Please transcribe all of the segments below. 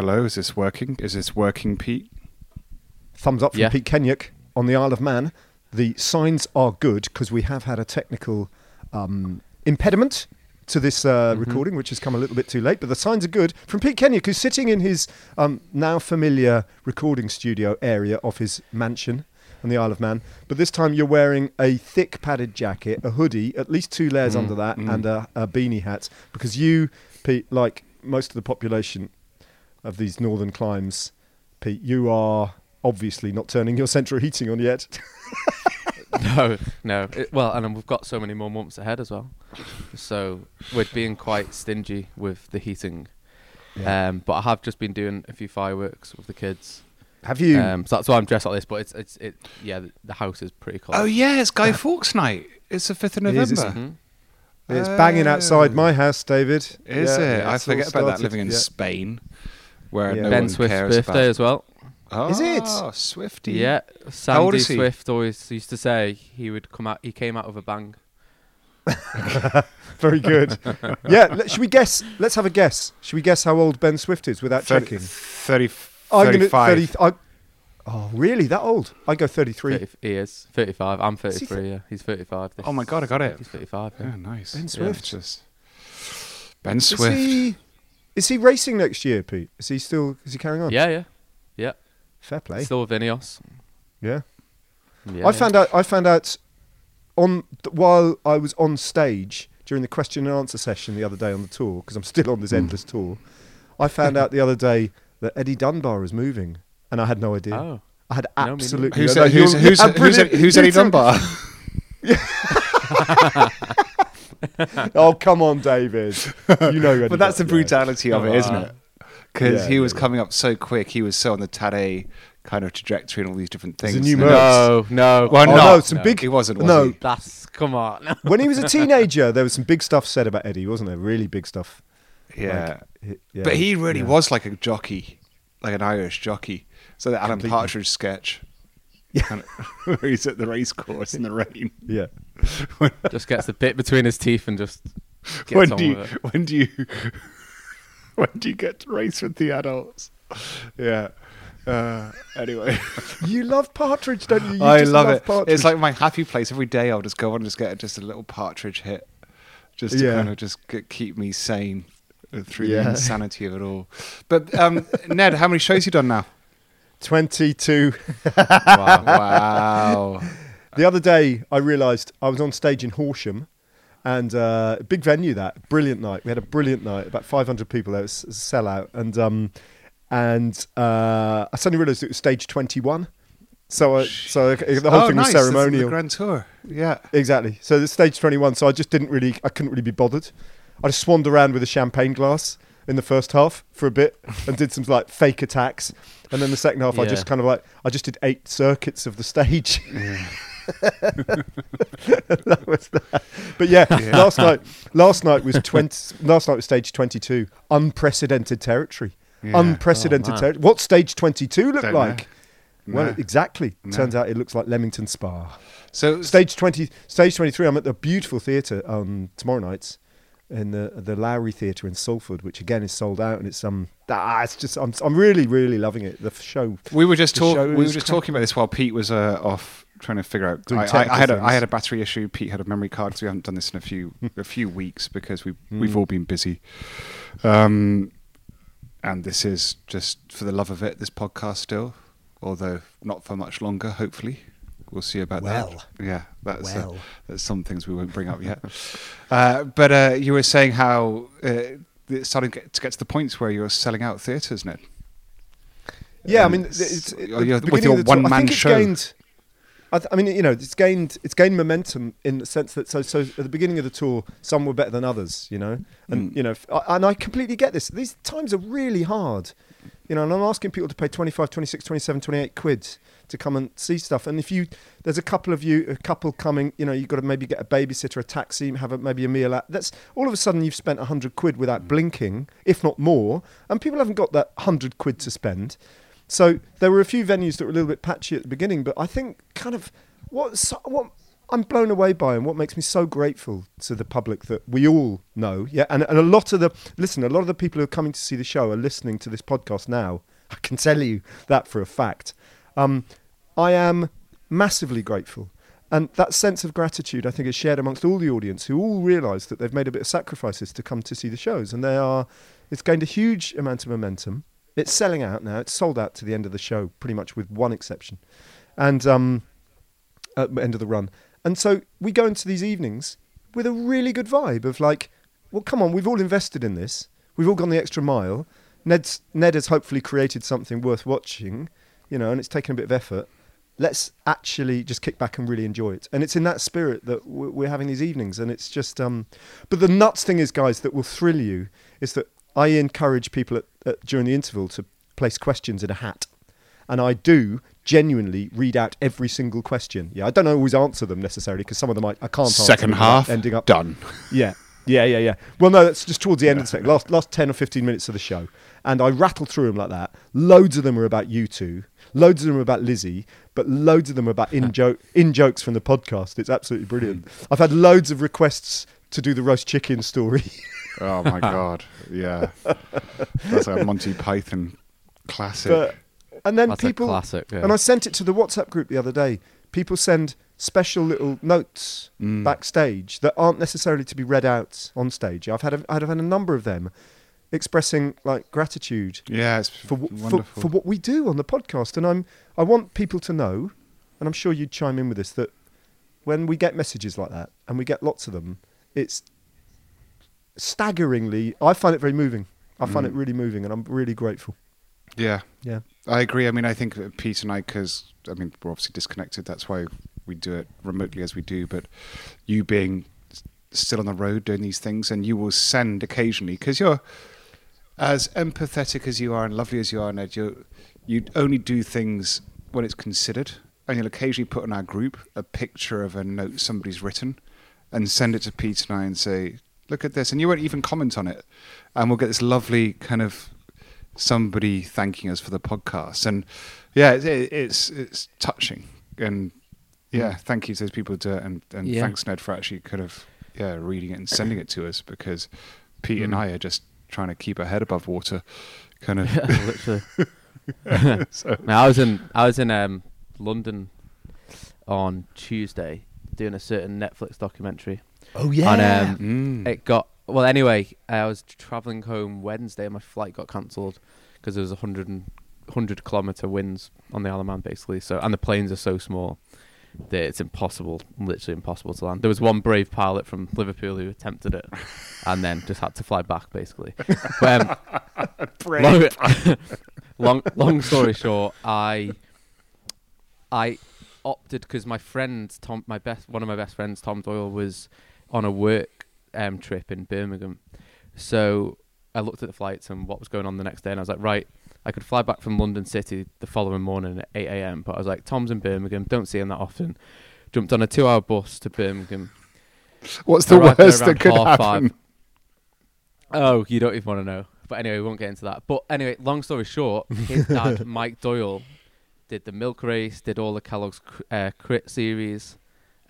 Hello, is this working? Is this working, Pete? Thumbs up from Yeah. Pete Kennaugh on the Isle of Man. The signs are good because we have had a technical um, impediment to this uh, Mm-hmm. recording, which has come a little bit too late. But the signs are good from Pete Kennaugh, who's sitting in his um, now familiar recording studio area of his mansion on the Isle of Man. But this time you're wearing a thick padded jacket, a hoodie, at least two layers Mm, under that, and a, a beanie hat. Because you, Pete, like most of the population of these northern climes, Pete, you are obviously not turning your central heating on yet. No, no. It, well, and we've got so many more months ahead as well. So we're being quite stingy with the heating. Um, but I have just been doing a few fireworks with the kids. Have you? Um, so that's why I'm dressed like this. But it's it's it. Yeah, the, the house is pretty cold. Oh yeah, it's Guy Fawkes night. It's the fifth of It is, November. it's- Mhm. it's banging outside Oh. my house, David. Is Yeah, it? yeah, I forget about that living in yeah. Spain, where Yeah. no ben one Swift's birthday about. as well. Oh, Is it? Oh, Swifty? Yeah, old Sandy is he? Swift always used to say he would come out. He came out with a bang. Very good. yeah, let, should we guess? Let's have a guess. Should we guess how old Ben Swift is without 30, checking? 30, I'm gonna 35. 30. I, oh, really? That old? I go 33. 30, he is 35. I'm Is he 33. yeah, he's 35. This, Oh my god, I got it. He's 35. Yeah. Yeah, nice. Ben Swift. just- Ben Is Swift. He, is he racing next year, Pete? Is he still? Is he carrying on? Yeah, yeah, yeah. Fair play. Still with Ineos. yeah. Yeah, I yeah. found out. I found out on while I was on stage during the question and answer session the other day on the tour because I'm still on this hmm. endless tour. I found out the other day that Eddie Dunbar is moving, and I had no idea. Oh, I had No, me absolutely. Who's, no, who's, who's, who's, who's, who's Eddie You too. Dunbar? Oh come on, David. You know. But that's the Dunbar. brutality of it, isn't it? Because Yeah, he was yeah. coming up so quick. He was so on the Tadej kind of trajectory and all these different things. a new And- no, no. Well, Oh, no, no, some no. big. He wasn't, was no, he? That's come on. when he was a teenager, there was some big stuff said about Eddie, wasn't there? Really big stuff. Yeah. Like, yeah, but he really yeah. was like a jockey, like an Irish jockey. So the Alan Completely. Partridge sketch. Yeah. where he's at the race course in the rain. Yeah. just gets the bit between his teeth and just gets when on do you with it. when do you when do you get to race with the adults? Yeah. Uh, anyway, You love Partridge, don't you? you I just love, it. Partridge. It's like my happy place. Every day I'll just go on and just get just a little Partridge hit, just to Yeah. kind of just g keep me sane through Yeah. the insanity of it all. But um, Ned, how many shows you done now? 22. Wow. Wow. The other day, I realised I was on stage in Horsham, and uh, big venue that brilliant night. We had a brilliant night, about 500 people there. It was a sellout, and um, and uh, I suddenly realised it was stage 21. So, I, so the whole oh, thing nice. was ceremonial. The Grand Tour. Yeah. Exactly. So the stage 21. So I just didn't really, I couldn't really be bothered. I just swanned around with a champagne glass in the first half for a bit and did some like fake attacks. And then the second half, I Yeah. just kind of like, I just did eight circuits of the stage. that was that. But yeah, last night, last night was 20, last night was stage 22. Unprecedented territory. Yeah. Unprecedented Oh, man. territory. What stage 22 look Don't know. like? Well, No. exactly. Turns out it looks like Leamington Spa. So Stage twenty, stage twenty-three. I'm at the beautiful theatre um, tomorrow night in the the Lowry Theatre in Salford, which again is sold out, and it's um ah, it's just I'm I'm really really loving it. The show. We were just talking. We were just cracking. talking about this while Pete was uh, off trying to figure out. I, I, I had a, I had a battery issue. Pete had a memory card because we haven't done this in a few a few weeks because we we've Hmm. all been busy. Um, and this is just for the love of it. This podcast still, although not for much longer. Hopefully, we'll see about Well. that. Yeah, that's uh, that's some things we won't bring up yet. uh, but uh, you were saying how. It's starting to get, to get to the points where you're selling out theatres, isn't it? Yeah, I Um, mean, it's, it's, with your of the tour- I one-man show. Gained, I, th- I mean, you know, it's gained it's gained momentum in the sense that so so at the beginning of the tour, some were better than others, you know, and Mm. you know, f- I- and I completely get this. These times are really hard, you know, and I'm asking people to pay 25, 26, 27, 28 quid to come and see stuff. And if you, there's a couple of you, a couple coming, you know, you've got to maybe get a babysitter, a taxi, have a, maybe a meal. At, that's all of a sudden you've spent 100 quid without blinking, if not more. And people haven't got that 100 quid to spend. So there were a few venues that were a little bit patchy at the beginning, but I think kind of what what I'm blown away by and what makes me so grateful to the public that we all know. Yeah, and, and a lot of the listen, a lot of the people who are coming to see the show are listening to this podcast now. I can tell you that for a fact. Um, I am massively grateful. And that sense of gratitude, I think, is shared amongst all the audience who all realise that they've made a bit of sacrifices to come to see the shows. And they are, it's gained a huge amount of momentum. It's selling out now. It's sold out to the end of the show, pretty much with one exception. And um, at the end of the run. And so we go into these evenings with a really good vibe of like, well, come on, we've all invested in this. We've all gone the extra mile. Ned's, Ned has hopefully created something worth watching, you know, and it's taken a bit of effort. Let's actually just kick back and really enjoy it. And it's in that spirit that we're having these evenings. And it's just, um, but the nuts thing is, guys, that will thrill you is that I encourage people at, at, during the interval to place questions in a hat. And I do genuinely read out every single question. Yeah, I don't always answer them necessarily because some of them I, I can't Second half ending up done. yeah, yeah, yeah, yeah. Well, no, that's just towards the end of the second, last last ten or fifteen minutes of the show, and I rattle through them like that. Loads of them are about you two. Loads of them are about Lizzie, but loads of them are about in joke in jokes from the podcast. It's absolutely brilliant. Hmm. I've had loads of requests to do the roast chicken story. Oh my god, yeah, that's a Monty Python classic. but and then That's people a classic. Yeah. And I sent it to the WhatsApp group the other day. People send special little notes Mm. backstage that aren't necessarily to be read out on stage. I've had a, I've had a number of them expressing like gratitude yeah, it's for, for for what we do on the podcast, and I'm I want people to know, and I'm sure you'd chime in with this that when we get messages like that and we get lots of them, it's staggeringly. I find it very moving. I find Mm. it really moving, and I'm really grateful. yeah, Yeah. I agree. I mean, I think Pete and I, because I mean, we're obviously disconnected. That's why we do it remotely as we do. But you being still on the road doing these things, and you will send occasionally because you're as empathetic as you are and lovely as you are, Ned. You you only do things when it's considered, and you'll occasionally put in our group a picture of a note somebody's written, and send it to Pete and I and say, "Look at this," and you won't even comment on it, and we'll get this lovely kind of somebody thanking us for the podcast, and yeah, it, it, it's it's touching, and yeah, thank you to those people who do it, and, and Yeah. thanks Ned for actually kind of yeah reading it and sending it to us because Pete and Mm. I are just trying to keep our head above water, kind of. literally. so, Now, I was in I was in um, London on Tuesday doing a certain Netflix documentary. Oh yeah. And um, mm. it got well. Anyway, I was traveling home Wednesday, and my flight got cancelled because there was a hundred and hundred kilometer winds on the Isle of Man, basically. So, and the planes are so small that it's impossible, literally impossible to land. There was one brave pilot from Liverpool who attempted it, and then just had to fly back, basically. But, um, long, long, long story short, I, I opted because my friend Tom, my best, one of my best friends, Tom Doyle, was on a work um, trip in Birmingham. So I looked at the flights and what was going on the next day, and I was like, right, I could fly back from London City the following morning at 8 a.m. But I was like, Tom's in Birmingham, don't see him that often. Jumped on a two-hour bus to Birmingham. What's the worst that could happen? five. Oh, you don't even want to know. But anyway, we won't get into that. But anyway, long story short, his dad, Mike Doyle, did the milk race, did all the Kellogg's uh, crit series.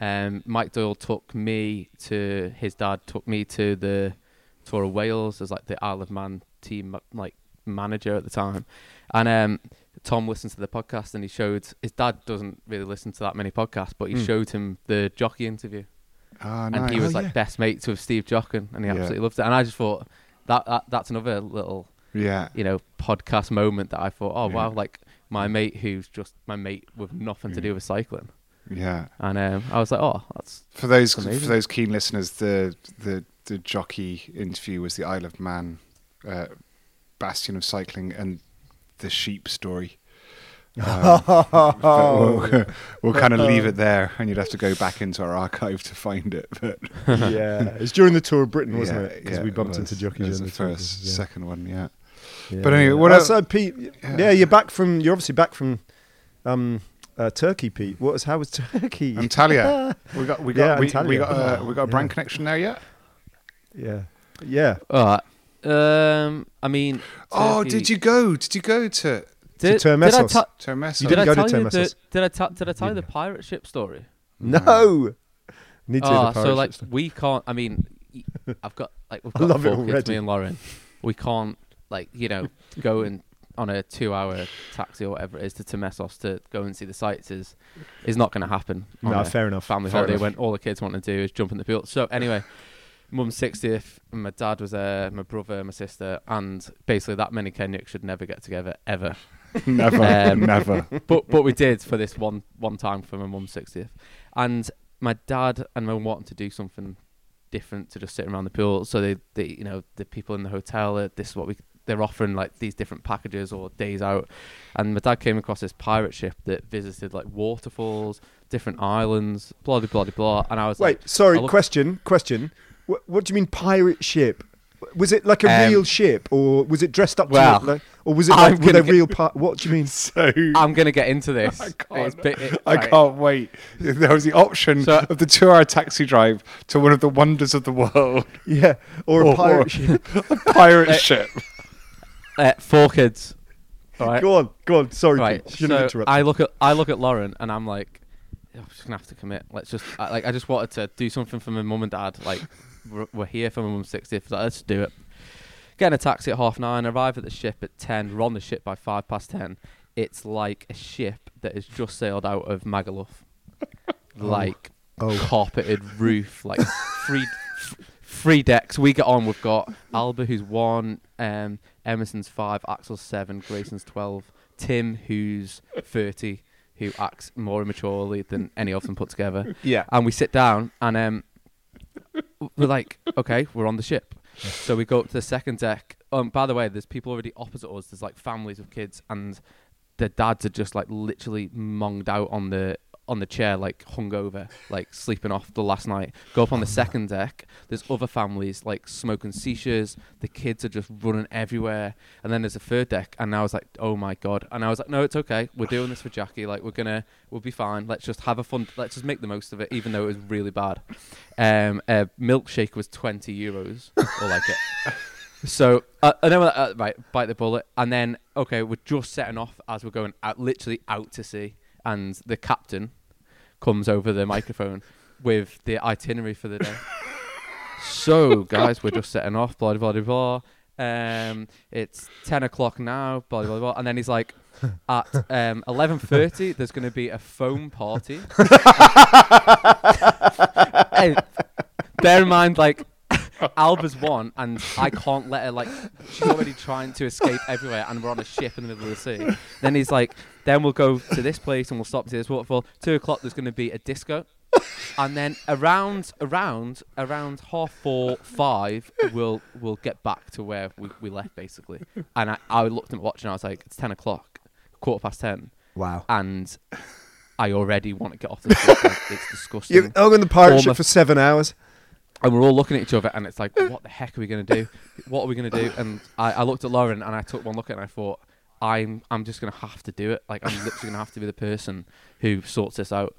Um, Mike Doyle took me to his dad took me to the tour of Wales as like the Isle of Man team like manager at the time, and um, Tom listened to the podcast and he showed his dad doesn't really listen to that many podcasts, but he Mm. showed him the jockey interview Ah, and nice. he was Oh, like yeah. best mates with Steve Joughin, and he Yeah. absolutely loved it. And I just thought that, that that's another little yeah, you know podcast moment that I thought, oh Yeah. wow, like my mate who's just my mate with nothing to do Mm. with cycling, yeah. and um, I was like, oh, that's For those That's for those keen listeners, the the the jockey interview was the Isle of Man, uh, bastion of cycling, and the sheep story. Um, we'll, we'll kind of leave it there, and you'd have to go back into our archive to find it. But yeah, it was during the tour of Britain, wasn't yeah, it? Because yeah, we it bumped was. into It jockeys was the the first, Yeah. second one, yeah. Yeah, But anyway, yeah. what else- so Pete, Yeah. yeah. you're back from. You're obviously back from um, uh, Turkey, Pete. What was how was Turkey? Antalya. We got we got Yeah, we, we got uh, we got a brand Yeah. connection there yet. yeah, yeah. all right. Um, I mean, Oh, did you go? Did you go to Did, to did I Termessos? ta- to You did didn't I go to tell you the, did I ta- did I tell you the pirate ship story? No, Need to hear Oh, the pirate so ship like story. we can't. I mean, I've got like we've I got love it four kids, me and Lauren. We can't like you know go and on a two-hour taxi or whatever it is to Termessos to go and see the sights is is not going to happen. no, a fair enough. family fair holiday enough. when all the kids want to do is jump in the pool. So anyway, mum's 60th, my dad was there, my brother, my sister, and basically that many Kennaughs should never get together ever. never, Um, never. but but we did for this one one time for my mum's 60th, and my dad and my mum wanted to do something different to just sit around the pool. So they, they you know the people in the hotel, uh, this is what we they're offering like these different packages or days out, and my dad came across this pirate ship that visited like waterfalls, different islands, blah blah blah blah, and I was like, Wait, sorry. Look- question. Question. What, what do you mean pirate ship? Was it like a Um, real ship, or was it dressed up? well, to look like, or was it like with a get- real part? What do you mean? So I'm gonna get into this. I can't. bit- it- I right. can't wait. There was the option So- of the two-hour taxi drive to one of the wonders of the world, Yeah, or a pirate or- ship. A pirate ship. Uh, four kids. Right. Go on, go on. Sorry, right. Pete. Shouldn't So. I look at I look at Lauren and I'm like, "Oh, I'm just gonna have to commit. Let's just I, like I just wanted to do something for my mum and dad. Like we're, we're here for my mum's 60th. Like, let's do it. Get in a taxi at half nine. Arrive at the ship at ten. We're on the ship by five past ten. It's like a ship that has just sailed out of Magaluf. like oh, carpeted roof, like three three decks. We get on. We've got Alba, who's one, um, Emerson's five, Axel's seven, Grayson's twelve, Tim, who's thirty, who acts more immaturely than any of them put together. yeah. And we sit down, and um, we're like, okay, we're on the ship. So we go up to the second deck. Um, by the way, there's people already opposite us. There's like families of kids, and their dads are just like literally monged out on the on the chair, like hungover, like sleeping off the last night. Go up on the second deck. There's other families like smoking shishas. The kids are just running everywhere. And then there's a third deck, and I was like, oh my god. And I was like, no, it's okay. We're doing this for Jackie. Like we're gonna, we'll be fine. Let's just have a fun. Let's just make the most of it, even though it was really bad. Um, a milkshake was twenty euros, or like it. So uh, and then we're like, uh, right, bite the bullet, and then okay, we're just setting off as we're going out, literally out to sea, and the captain comes over the microphone with the itinerary for the day. so guys, we're just setting off, blah blah blah blah. Um, it's ten o'clock now, blah blah blah, and then he's like. At um, eleven thirty, there's going to be a foam party. and bear in mind, like Alba's one, and I can't let her. Like she's already trying to escape everywhere, and we're on a ship in the middle of the sea. Then he's like, then we'll go to this place and we'll stop to this waterfall. Two o'clock, there's going to be a disco, and then around, around, around half four, five, we'll we'll get back to where we, we left basically. And I, I looked at my watch and I was like, it's ten o'clock, quarter past ten, Wow. and I already want to get off the ship. like, it's disgusting. You're on the pirate ship for seven hours. And we're all looking at each other, and it's like, what the heck are we gonna do? What are we gonna do? And I, I looked at Lauren, and I took one look at it, and I thought, I'm, I'm just gonna have to do it. Like, I'm literally gonna have to be the person who sorts this out.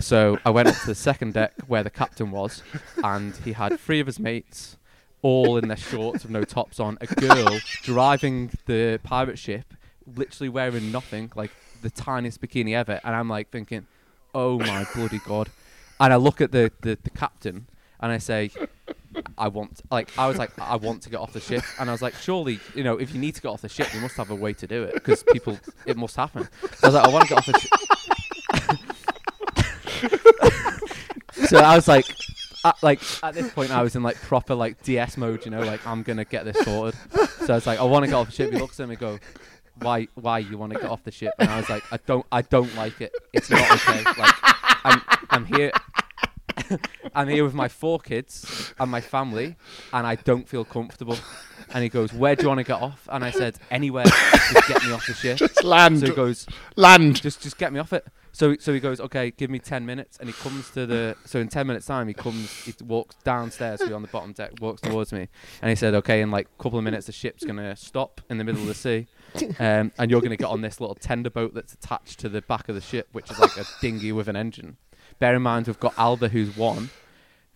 So I went up to the second deck where the captain was, and he had three of his mates, all in their shorts with no tops on. A girl driving the pirate ship, literally wearing nothing, like the tiniest bikini ever. And I'm like thinking, oh my bloody god! And I look at the, the, the captain, and I say, I want, like, I was like, I want to get off the ship, and I was like, surely, you know, if you need to get off the ship, you must have a way to do it because people, it must happen. So I was like, I want to get off the ship. so I was like, at, like at this point, I was in like proper like DS mode, you know, like I'm gonna get this sorted. So I was like, I want to get off the ship. He looks at me, and go, why, why you want to get off the ship? And I was like, I don't, I don't like it. It's not okay. Like, I'm, I'm here. I'm here with my four kids and my family, and I don't feel comfortable. And he goes, "Where do you want to get off?" And I said, "Anywhere, just get me off the ship." Just land. So he goes, land. just just get me off it. So so he goes, okay, give me ten minutes, and he comes to the. So in ten minutes time, he comes, he walks downstairs. We're on the bottom deck, walks towards me, and he said, okay, in like a couple of minutes, the ship's gonna stop in the middle of the sea, um, and you're gonna get on this little tender boat that's attached to the back of the ship, which is like a dinghy with an engine. Bear in mind, we've got Alba who's won,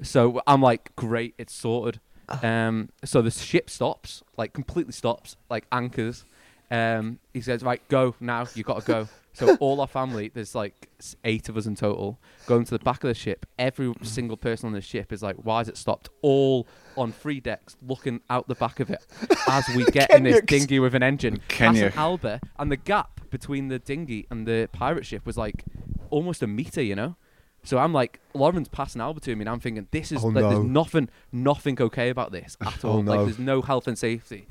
so I'm like, great, it's sorted. Um, so the ship stops, like completely stops, like anchors. Um, he says, right, go now. You've got to go. So all our family, there's like eight of us in total, going to the back of the ship. Every single person on the ship is like, "Why is it stopped?" All on three decks, looking out the back of it as we get in this dinghy with an engine. Kenya. Passing Alba, and the gap between the dinghy and the pirate ship was like almost a meter, you know. So I'm like, Lauren's passing Alba to me, and I'm thinking, this is Oh, like, no. there's nothing, nothing okay about this at Oh, all. no. Like, there's no health and safety.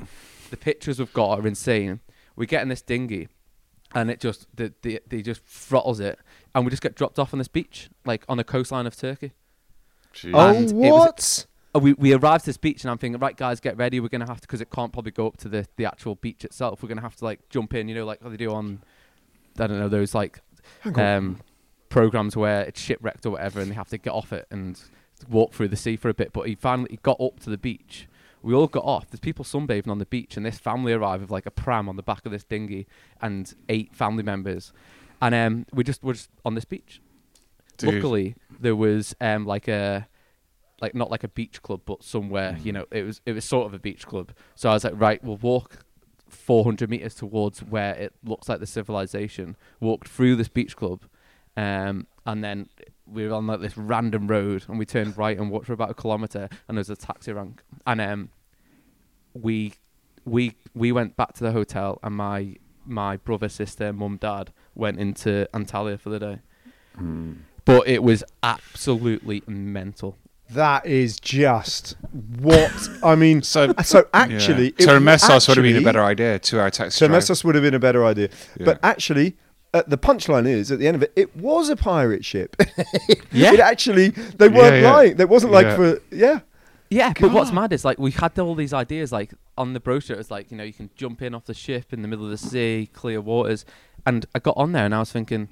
The pictures we've got are insane. We get in this dinghy, and it just, the, the, they just throttles it, and we just get dropped off on this beach, like on the coastline of Turkey. Jeez. Oh, And it was- what? We we arrived to this beach and I'm thinking, right, guys, get ready. We're gonna have to because it can't probably go up to the the actual beach itself. We're gonna have to like jump in, you know, like how they do on, I don't know, those like Hang on. um programs where it's shipwrecked or whatever, and they have to get off it and walk through the sea for a bit. But he finally he got up to the beach. We all got off. There's people sunbathing on the beach, and this family arrived with like a pram on the back of this dinghy and eight family members, and um we just were just on this beach. Dude. Luckily, there was um like a like not like a beach club, but somewhere you know it was it was sort of a beach club. So I was like, right, we'll walk 400 meters towards where it looks like the civilization. Walked through this beach club, um, and then we were on like this random road, and we turned right and walked for about a kilometer, and there was a taxi rank, and um, we we we went back to the hotel, and my my brother, sister, mum, dad went into Antalya for the day. Hmm. But it was absolutely mental. That is just what I mean. So, So actually, yeah. so it Messos would have been a better idea. Two-hour taxi So drive. Messos would have been a better idea. Yeah. But actually, uh, the punchline is at the end of it, it was a pirate ship. Yeah. it actually, they weren't yeah. lying. It wasn't like Yeah. for yeah. Yeah, but what's mad is like we had all these ideas like on the brochure. It was like you know you can jump in off the ship in the middle of the sea, clear waters, and I got on there and I was thinking,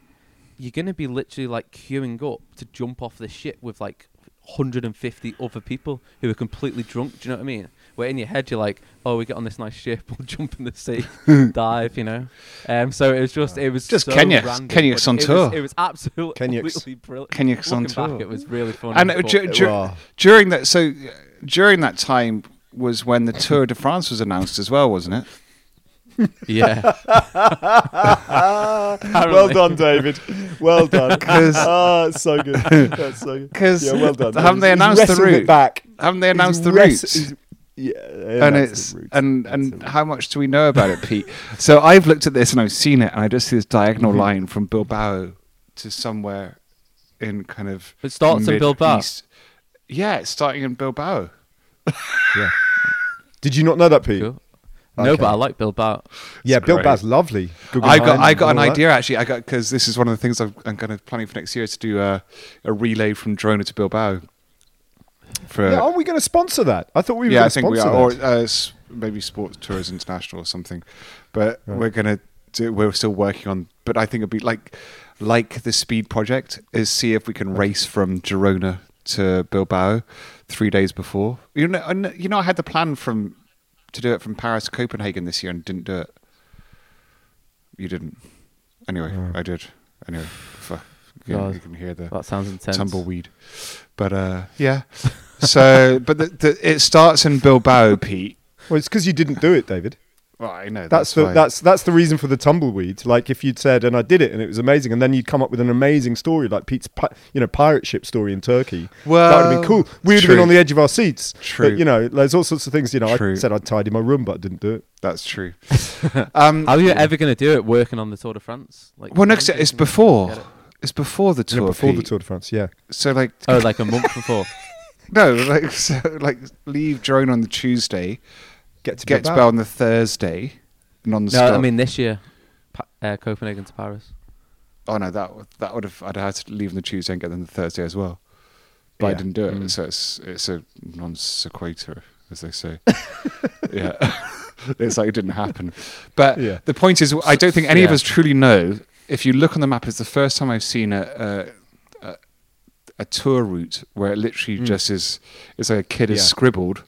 you're gonna be literally like queuing up to jump off the ship with like 150 other people who are completely drunk. Do you know what I mean? Where in your head you're like, oh, we get on this nice ship, we'll jump in the sea, dive, you know. Um, so it was just it was Just so Kenya. random, Kenya's but on it was- It was absolutely Kenyans. brilliant. Kenyans on Looking back, tour. it was really fun. and uh, dur- dur- Wow. during that, so uh, during that time was when the Tour de France was announced as well, wasn't it? yeah. well done, David. Well done. 'Cause- Ah, it's so good. That's so good. Because Yeah, well done. haven't they announced the route? back? Haven't they He's announced the wrest- routes? He's- Yeah, and it's and and the how much do we know about it, Pete? so I've looked at this and I've seen it, and I just see this diagonal Mhm. line from Bilbao to somewhere in kind of It starts in Bilbao. mid-east. Yeah, it's starting in Bilbao. Yeah. Did you not know that, Pete? Cool. No, Okay. but I like Bilbao. Yeah, It's Bill great. Baz, lovely. I got I got an all that. idea actually. I got because this is one of the things I've, I'm kind of planning for next year is to do a, a relay from Girona to Bilbao. For Yeah, aren't we going to sponsor that? I thought we were yeah, going I to think we sponsor are, or uh, maybe Sports Tours International or something. But Right. we're gonna do. We're still working on. But I think it'd be like like the Speed Project is see if we can race from Girona to Bilbao three days before. You know, and, you know, I had the plan from to do it from Paris to Copenhagen this year and didn't do it. You didn't. Anyway. I did. Anyway. You, God. you can hear the That sounds intense. tumbleweed. But uh, yeah. So, but the, the, it starts in Bilbao, Pete. Well, it's because you didn't do it, David. Well, I know That's the why. that's that's the reason for the tumbleweed. Like if you'd said, and I did it, and it was amazing, and then you'd come up with an amazing story, like Pete's, pi- you know, pirate ship story in Turkey. well, that would have been cool. We would have been on the edge of our seats. True. But, you know, there's all sorts of things. You know, True. I said I'd tidy my room, but I didn't do it. That's true. um, How are you ever going to do it working on the Tour de France? Like, well, next when it's think you before. Get it? It's before the Yeah, tour. before the Tour de France, yeah. So like, Oh, like a month before. no, like so like leave drone on the Tuesday, Get to get to Bilbao. On the Thursday, non-stop. no, I mean this year, pa- uh, Copenhagen to Paris. oh no, that would- that would have I'd had to leave on the Tuesday and get them the Thursday as well, but I Yeah. didn't do it. Mm. So it's it's a non sequitur, as they say. yeah, it's like it didn't happen. But Yeah. the point is, I don't think any of Yeah. us truly know. If you look on the map, it's the first time I've seen a a, a, a tour route where it literally Mm. just is. It's like a kid has Yeah. scribbled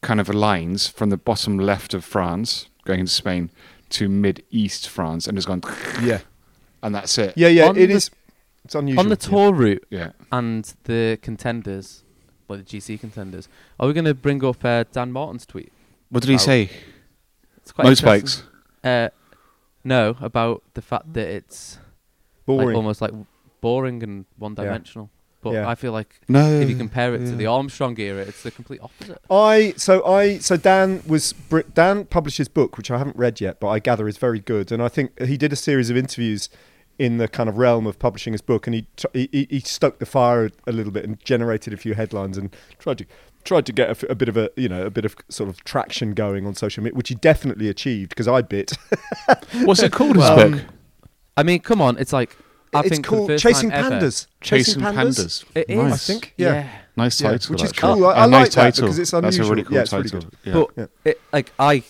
kind of lines from the bottom left of France going into Spain to mid east France and has gone, Yeah, and that's it. yeah, yeah. On It the- is. It's unusual. On the yeah. tour route Yeah. and the contenders, like the GC contenders, are we going to bring up uh, Dan Martin's tweet? What did he say? It's quite Motorbikes. Uh, No, about the fact that it's Boring. like almost like boring and one-dimensional. But Yeah. I feel like No. if you compare it to the Armstrong era, it's the complete opposite. I so I so Dan was Br- Dan published his book, which I haven't read yet, but I gather is very good. And I think he did a series of interviews in the kind of realm of publishing his book, and he he, he- he stoked the fire a little bit and generated a few headlines and tried to tried to get a, f- a bit of a you know a bit of sort of traction going on social media, which he definitely achieved because I bit. What's it called? His Well, book? I mean, come on, it's like I it's think for called Chasing time ever- Pandas. Chasing Pandas. It is. Nice. I think. Yeah. Nice Yeah, title. which is actually. cool. I- A I like nice that title. because it's That's a unusual. really cool Yeah, it's really good. Yeah. But Yeah. it, like I,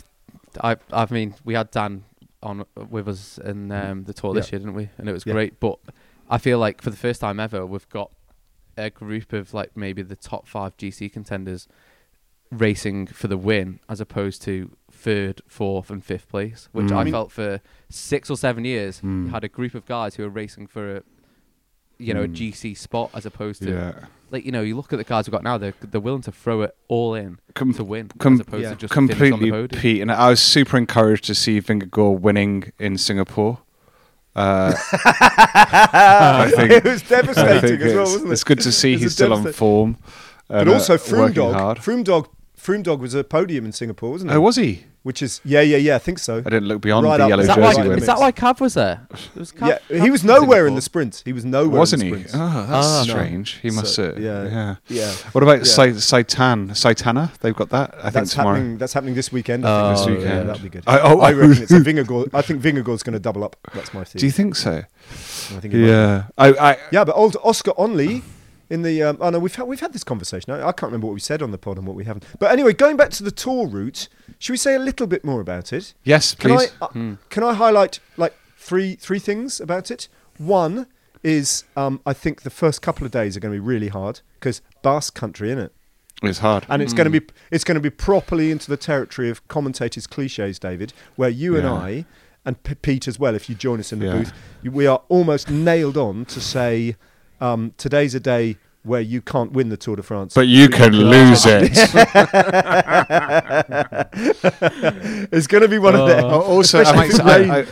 I, I mean, we had Dan on with us in um, the tour this Yeah. year, didn't we? And it was Yeah. great. But I feel like for the first time ever, we've got a group of like maybe the top five GC contenders racing for the win, as opposed to third, fourth, and fifth place, which Mm. I I mean- felt for six or seven years. Mm. You had a group of guys who were racing for a, you know, a Mm. GC spot as opposed to Yeah. like you know, you look at the guys we've got now; they're they're willing to throw it all in Com- to win, com- as opposed yeah. to just finish on the completely podium. Pete, and I was super encouraged to see Vingegaard winning in Singapore. Uh, I think- it was I devastating think as well, it's, wasn't it? it's good to see It was he's a still on devasta- form. But and, uh, also Froome Dog. hard. Froome Dog. Froome Dog was a podium in Singapore, wasn't it? Oh, was he? Which is yeah, yeah, yeah. I think so. I didn't look beyond Right the yellow Is that, Jersey why, jersey. is that why Cav was there? It was Cav, yeah, Cav he was nowhere in the sprint. He was nowhere. Wasn't in he? the sprint. Oh, that's Ah, no. strange. He must So, have. yeah. yeah. Yeah, What about Yeah. Sai- Saitan? Saitama? They've got that. I think tomorrow. happening. That's happening this weekend. I think Oh, this This weekend. weekend. that'll be good. I, oh, I reckon it's a Vingegaard. I think Vingegaard's going to double up. That's my theory. Do you think so? I think he might. Yeah. I, I, Yeah, but old Oscar Onley in the um, oh no, we've had, we've had this conversation. I, I can't remember what we said on the pod and what we haven't. But anyway, going back to the tour route, should we say a little bit more about it? yes, Can please. I uh, Hmm. can I highlight like three three things about it? One is um, I think the first couple of days are going to be really hard because Basque country in it, It's hard. and it's going to be it's going to be properly into the territory of commentators' cliches, David, where you and I and P- Pete as well, if you join us in the Yeah. booth, you, we are almost nailed on to say um, today's a day where you can't win the Tour de France. But you can lose it. it's going to be one of them. Oh, also, I might, I. I,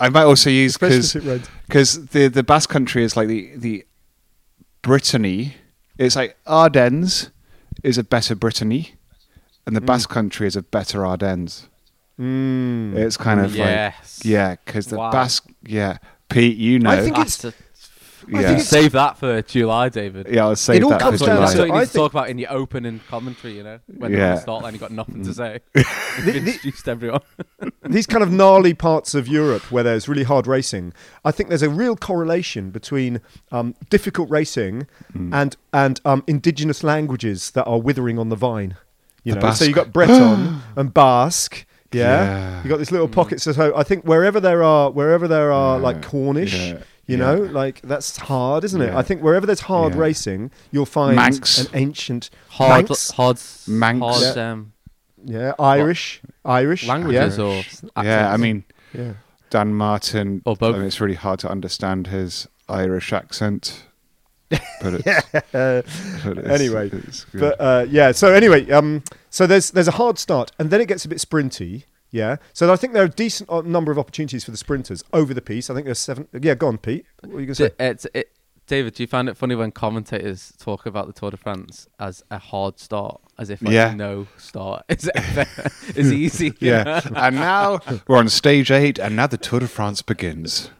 I might also use because if it rains. because the the Basque country is like the the Brittany. It's like Ardennes is a better Brittany, and the Mm. Basque country is a better Ardennes. Mm. It's kind of Yes. like yeah, because the Wow. Basque yeah, Pete, you know, I think it's- to- I yeah, think Save that for July, David. yeah, I'll save all that comes for down That's to- July. what you I need to think- talk about in your opening commentary, you know, when Yeah. the start line, you got nothing to say. The- You've introduced everyone. these kind of gnarly parts of Europe where there's really hard racing, I think there's a real correlation between um, difficult racing Mm. and and um, indigenous languages that are withering on the vine. You The know, so you Basque. got Breton and Basque. Yeah, Yeah. you got these little pockets. So I think wherever there are, wherever there are Yeah. like Cornish, Yeah. You Yeah. know, like that's hard, isn't it? Yeah. I think wherever there's hard Yeah. racing, you'll find Manx. an ancient Hard, Manx. hard, Manx. hard Yeah. um, yeah, Irish, Irish languages Yeah. or yeah, I mean yeah. Dan Martin. Or both. I mean, it's really hard to understand his Irish accent. But it's, Uh, but it's- Anyway, it's good. But uh, yeah, so anyway, um, so there's there's a hard start, and then it gets a bit sprinty. Yeah, so I think there are a decent uh, number of opportunities for the sprinters over the piece. I think there's seven. Yeah, go on, Pete. What were you gonna say? It's, it, David, do you find it funny when commentators talk about the Tour de France as a hard start, as if like Yeah. no start is ever is easy? yeah, know? and now we're on stage eight, and now the Tour de France begins.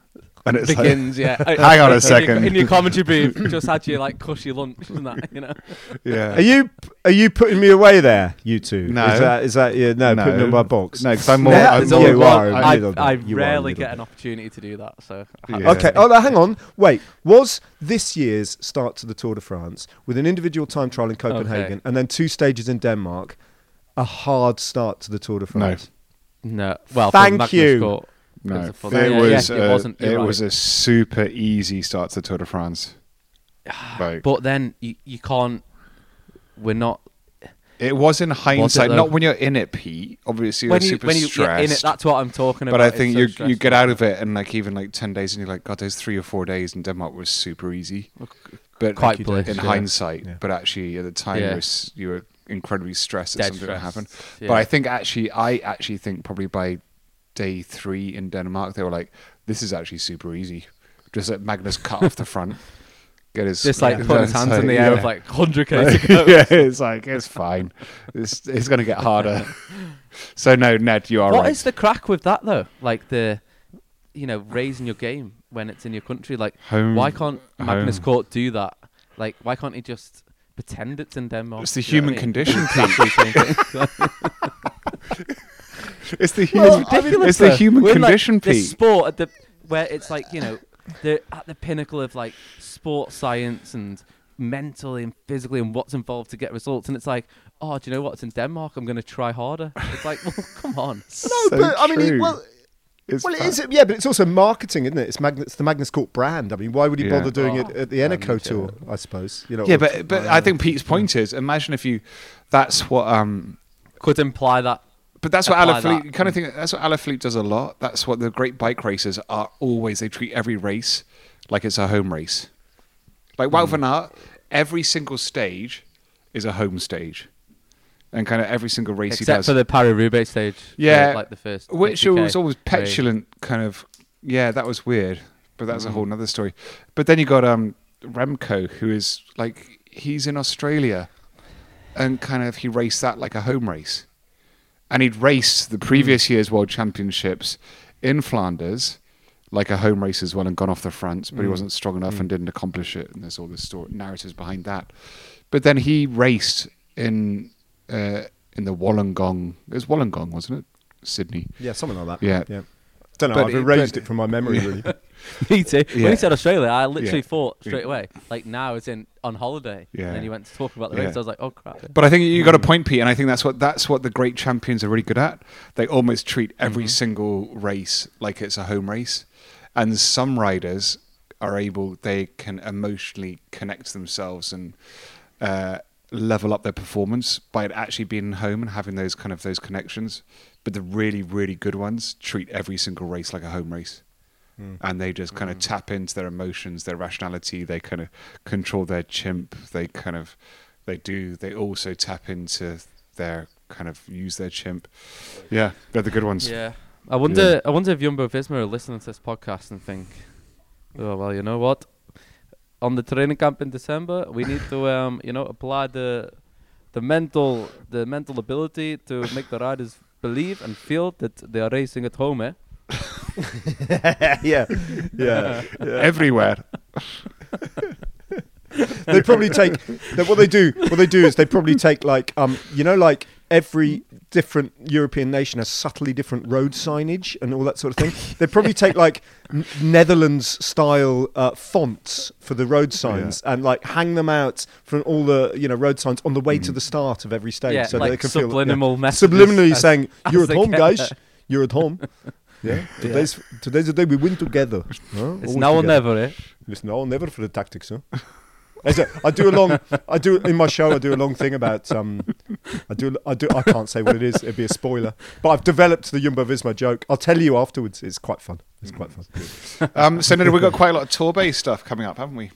And it's like, yeah, Hang on a In your- second. In your commentary brief, just had your like cushy lunch, isn't that? You know. yeah. Are you are you putting me away there, you two? No. Is that is that yeah, no, putting me in my box? No, because I'm more. Yeah, I'm more you you are a I, little I are a rarely get an opportunity to do that, so Yeah. Okay. Oh, no, hang on. Wait. Was this year's start to the Tour de France with an individual time trial in Copenhagen and then two stages in Denmark a hard start to the Tour de France? No, No. well, Thank you. Cort, No, It's a it Yeah, was. yeah, uh, it wasn't, It right. was a super easy start to the Tour de France. Like, but then you, you can't. We're not it was in hindsight, though? not when you're in it, Pete. Obviously, you're when you super when you stressed. get in it. That's what I'm talking about. but I It's think so you you get out of it, and like even like ten days, and you're like, God, those three or four days in Denmark was super easy. But Quite like, bliss, in yeah. hindsight, Yeah. but actually at the time Yeah. you, were, you were incredibly stressed that Dead something would stressed, happen. yeah. But I think actually, I actually think probably by day three in Denmark, they were like, "This is actually super easy." Just let Magnus cut off the front, get his Just like yeah, putting his hands in the yeah. air with like 100 k yeah, it's like it's fine. It's it's going to get harder. so no, Ned, you are What is right. the crack with that though? Like the, you know, raising your game when it's in your country. Like, Home- why can't Magnus home. Court do that? Like, why can't he just pretend it's in Denmark? It's the Do you know human I mean? condition, Exactly the same thing. It's the Well, human. ridiculous, it's the human We're in, like, condition, the Pete. sport at the where it's like you know they're at the pinnacle of like sports science and mentally and physically and what's involved to get results and it's like oh do you know what it's in denmark i'm going to try harder it's like well come on No, So but I mean, it- well, It's well, it fa- Yeah, but it's also marketing, isn't it? It's Magnus, it's the Magnus Cort brand. I mean, why would he Yeah. bother doing it Oh, at the Eneco tour? I suppose. You know. Yeah, or- but but I think Pete's point is, imagine if you, that's what um, could imply that but that's what Alaphilippe that. kind of thing. That's what Alaphilippe does a lot. That's what the great bike racers are always. They treat every race like it's a home race. Like Wout van Aert, every single stage is a home stage, and kind of every single race he except does. for the paris roubaix stage Yeah, like the first which was always race. petulant, kind of. Yeah, that was weird, but that's a Mm. whole nother story. But then you got um Remco, who is like he's in Australia, and kind of he raced that like a home race, and he'd raced the previous year's World Championships in Flanders. Like a home race as well, and gone off the front, but he Mm. wasn't strong enough Mm. and didn't accomplish it. And there's all this story narratives behind that. But then he raced in uh, in the Wollongong. It was Wollongong, wasn't it? Sydney. Yeah, something like that. Yeah. yeah. Don't know. But I've it- erased but- it from my memory. Yeah. Really. Me too. Yeah. When he said Australia, I literally Yeah. thought straight away. Like now it's in on holiday. Yeah. And then he went to talk about the Yeah. race. I was like, oh crap. But I think you got a point, Pete, and I think that's what that's what the great champions are really good at. They almost treat every Mhm. single race like it's a home race, and some riders are able they can emotionally connect themselves and uh, level up their performance by it actually being home and having those kind of those connections. But the really really good ones treat every single race like a home race. Mm. and they just kind of tap into their emotions, their rationality. They kind of control their chimp. They kind of they do. They also tap into their kind of use their chimp. Yeah, they're the good ones. Yeah. I wonder I wonder if Jumbo Visma are listening to this podcast and think, Oh well, you know what? On the training camp in December we need to um, you know, apply the the mental the mental ability to make the riders believe and feel that they are racing at home, eh? yeah, yeah. Everywhere. they probably take that what they do what they do is they probably take like um you know like every different European nation has subtly different road signage and all that sort of thing. They probably take like n- Netherlands style uh, fonts for the road signs and like hang them out from all the you know road signs on the way to the start of every stage, yeah, so that they like can feel subliminal yeah. messages. subliminally as- saying you're at home, guys. there." You're at home. Yeah, today's today's the day we win together. Huh? It's Always now or never, eh? It's now or never for the tactics, huh? As a- I do a long, I do in my show. I do a long thing about. Um, I do, I do. I can't say what it is. It'd be a spoiler. But I've developed the Jumbo Visma joke. I'll tell you afterwards. It's quite fun. It's quite fun. Um, so now we've got quite a lot of tour based stuff coming up, haven't we?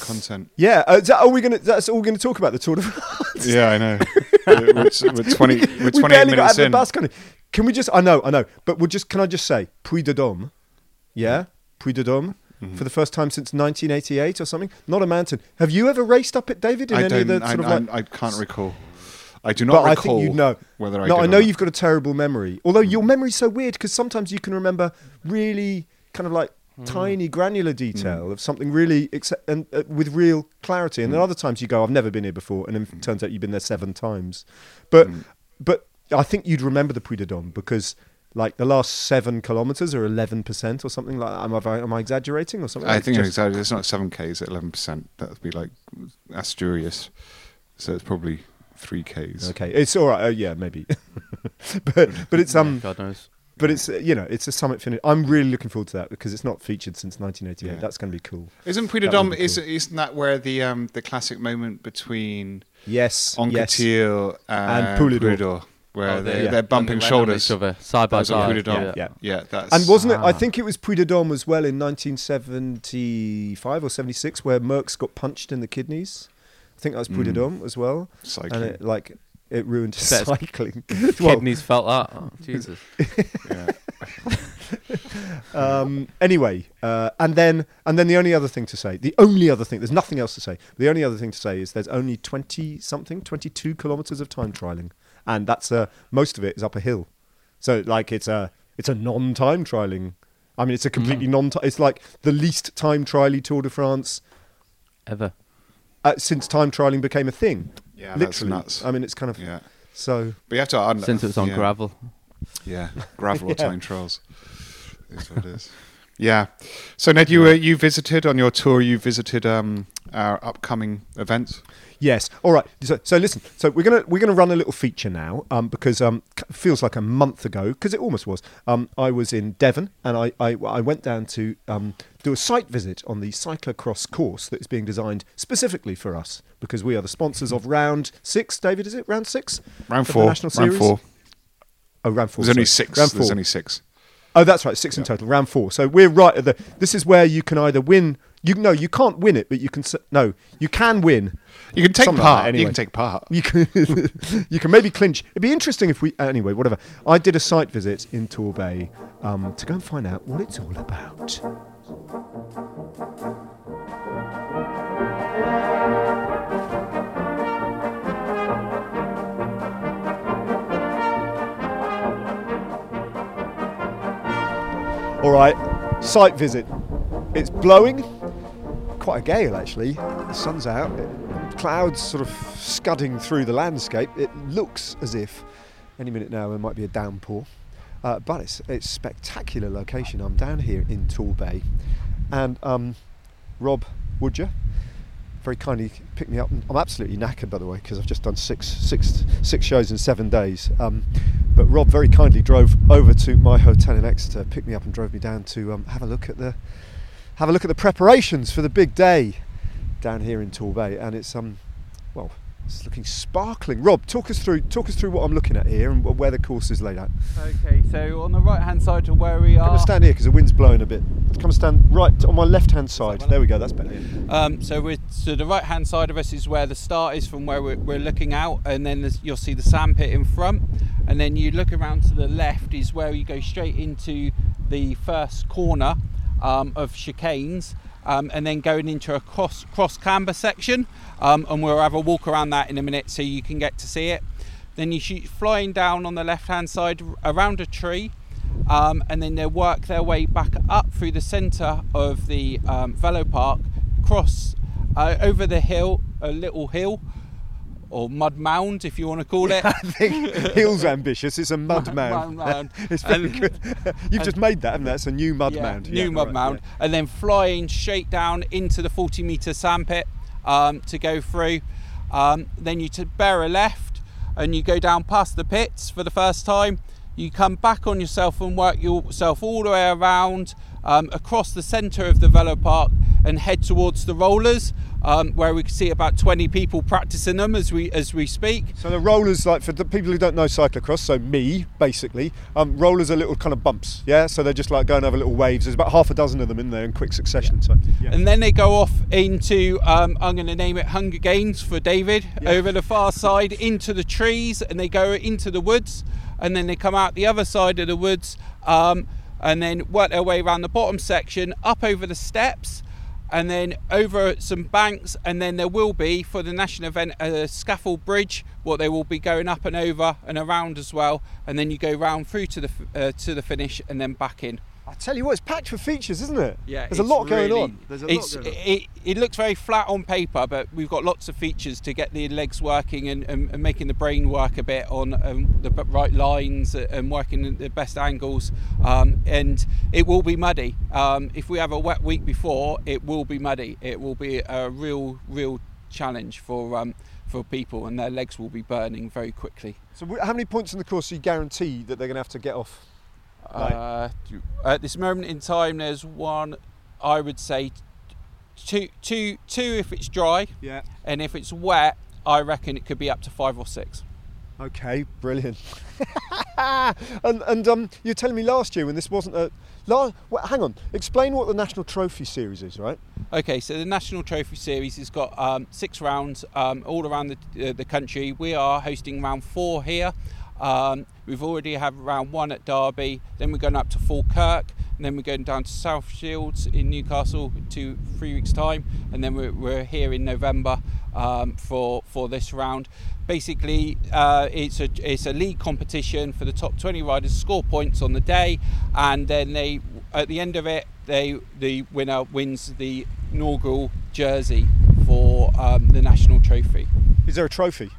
Content. Yeah. Uh, that, are we gonna? That's all we're gonna talk about the Tour de France. Yeah, I know. we're, we're twenty. We're we twenty-eight got minutes out of the in. Can we just? I know, I know. But we'll just. Can I just say, Puy de Dôme? Yeah, Puy de Dôme. Mhm. For the first time since 1988 or something, not a mountain. Have you ever raced up it, David? In I any of the don't. I, of like I can't recall. I do not recall. but I think you know. whether I. no, I know you've got a terrible memory. Although your memory's so weird because sometimes you can remember really kind of like tiny granular detail of something really ex- and uh, with real clarity. And then Mm. other times you go, "I've never been here before," and then it turns out you've been there seven times. But Mm. but I think you'd remember the Puy de Dôme because. Like the last seven kilometers are eleven percent or something like that. Am I, am I exaggerating or something? I Like think just- it's exactly. It's not seven k's at eleven percent. That would be like Asturias. So it's probably three k's. Okay, it's all right. Uh, yeah, maybe. but but it's um God knows. but it's uh, you know it's a summit finish. I'm really looking forward to that because it's not featured since 1988. Yeah. That's going to be cool. Isn't Puy de That Dôme? Is, cool. isn't that where the um the classic moment between Yes, yes. Anquetil and, And Poulidor. Poulidor, where Oh, they, they- they're bumping they shoulders? each other, side by That's what side. Yeah. Yeah. Yeah, that's And wasn't it? I Ah. think it was Puy de Dôme as well in 1975 or 76, where Merckx got punched in the kidneys. I think that was Puy de Mm. Dôme as well, cycling. and it like it ruined his Bet his cycling. Well, Kidneys felt that. Oh, Jesus. um, anyway, uh, and then and then the only other thing to say, the only other thing, there's nothing else to say. The only other thing to say is there's only twenty something, twenty two kilometres of time trialing, and that's uh, most of it is up a hill. So like it's a it's a non time trialing. I mean, it's a completely non. It's like the least time trialy Tour de France Ever. uh, since time trialing became a thing. Yeah, that's nuts. I mean, it's kind of Yeah, so. but you have to un- Since it's on yeah. gravel. Yeah, gravel or Yeah. time trials. Is what it is. Yeah. So Ned, you uh, you visited on your tour. You visited um, our upcoming events. Yes. All right. So, so listen. So we're gonna we're gonna run a little feature now, um, because um, feels like a month ago, because it almost was. Um, I was in Devon, and I I, I went down to um, do a site visit on the cyclocross course that is being designed specifically for us, because we are the sponsors of Round Six. David, is it Round Six? Round four. national Round four. Oh, Round Four. There's only six. Round There's four. only six. Oh, that's right, six in total. Round four. So we're right at the. This is where you can either win. You no, you can't win it, but you can. No, you can win. You can take Something like part. You can take part. You can. you can maybe clinch. It'd be interesting if we. Anyway, whatever. I did a site visit in Torbay um, to go and find out what it's all about. All right, site visit. It's blowing, quite a gale actually. The sun's out, clouds sort of scudding through the landscape. It looks as if any minute now there might be a downpour, uh, but it's it's spectacular location. I'm down here in Torbay, and um, Rob Woodger very kindly picked me up. I'm absolutely knackered, by the way, because I've just done six, six, six shows in seven days. Um, but Rob very kindly drove over to my hotel in Exeter, picked me up, and drove me down to um, have a look at the have a look at the preparations for the big day down here in Torbay, and it's um, well, it's looking sparkling. Rob, talk us through talk us through what I'm looking at here and where the course is laid out. Okay, so on the right hand side of where we Come are, and stand here because the wind's blowing a bit. Come and stand right on my left hand side. There we go. That's better. um, so we're to the right hand side of us is where the start is from where we're, we're looking out, and then you'll see the sandpit in front, and then you look around to the left is where you go straight into the first corner um, of chicanes. Um, and then going into a cross cross camber section, um, and we'll have a walk around that in a minute so you can get to see it. Then you shoot flying down on the left hand side around a tree, um, and then they work their way back up through the centre of the um, velo park, cross uh, over the hill, a little hill, or mud mound if you want to call it. I think Hill's ambitious. It's a mud mound. mound. it's very And- good. You've just made that, and that's a new mud Yeah, mound. New Yeah, mud right, mound, yeah. and then flying straight down into the 40 metre sandpit um, to go through. Um, then you to bear a left, and you go down past the pits for the first time. You come back on yourself and work yourself all the way around um, across the centre of the velo park and head towards the rollers, um, where we can see about 20 people practicing them as we as we speak. So the rollers, like for the people who don't know cyclocross, so me basically, um, rollers are little kind of bumps, yeah. So they're just like going over little waves. There's about half a dozen of them in there in quick succession. So yeah. And then they go off into, um, I'm going to name it Hunger Games for David, over the far side into the trees, and they go into the woods, and then they come out the other side of the woods, um, and then work their way around the bottom section, up over the steps, and then over some banks, and then there will be for the national event a scaffold bridge, what they will be going up and over and around as well, and then you go round through to the uh, to the finish and then back in. I tell you what, it's packed for features, isn't it? Yeah, There's a it's lot going on. There's a it's, lot going on. It, it looks very flat on paper, but we've got lots of features to get the legs working and, and, and making the brain work a bit on um, the right lines and working in the best angles. Um, and it will be muddy. Um, if we have a wet week before, it will be muddy. It will be a real, real challenge for um, for people, and their legs will be burning very quickly. So how many points in the course do you guarantee that they're going to have to get off? Right. Uh, at this moment in time, there's one. I would say two, two, two if it's dry, Yeah. and if it's wet, I reckon it could be up to five or six. Okay, brilliant. and and um, you were telling me last year when this wasn't a. La- well, hang on, explain what the National Trophy Series is, right? Okay, so the National Trophy Series has got um, six rounds um, all around the, uh, the country. We are hosting round four here. Um, we've already had round one at Derby. Then we're going up to Falkirk. And then we're going down to South Shields in Newcastle to three weeks' time, and then we're, we're here in November um, for for this round. Basically, uh, it's a it's a league competition for the top 20 riders. Score points on the day, and then they at the end of it, they the winner wins the inaugural jersey for um, the national trophy. Is there a trophy?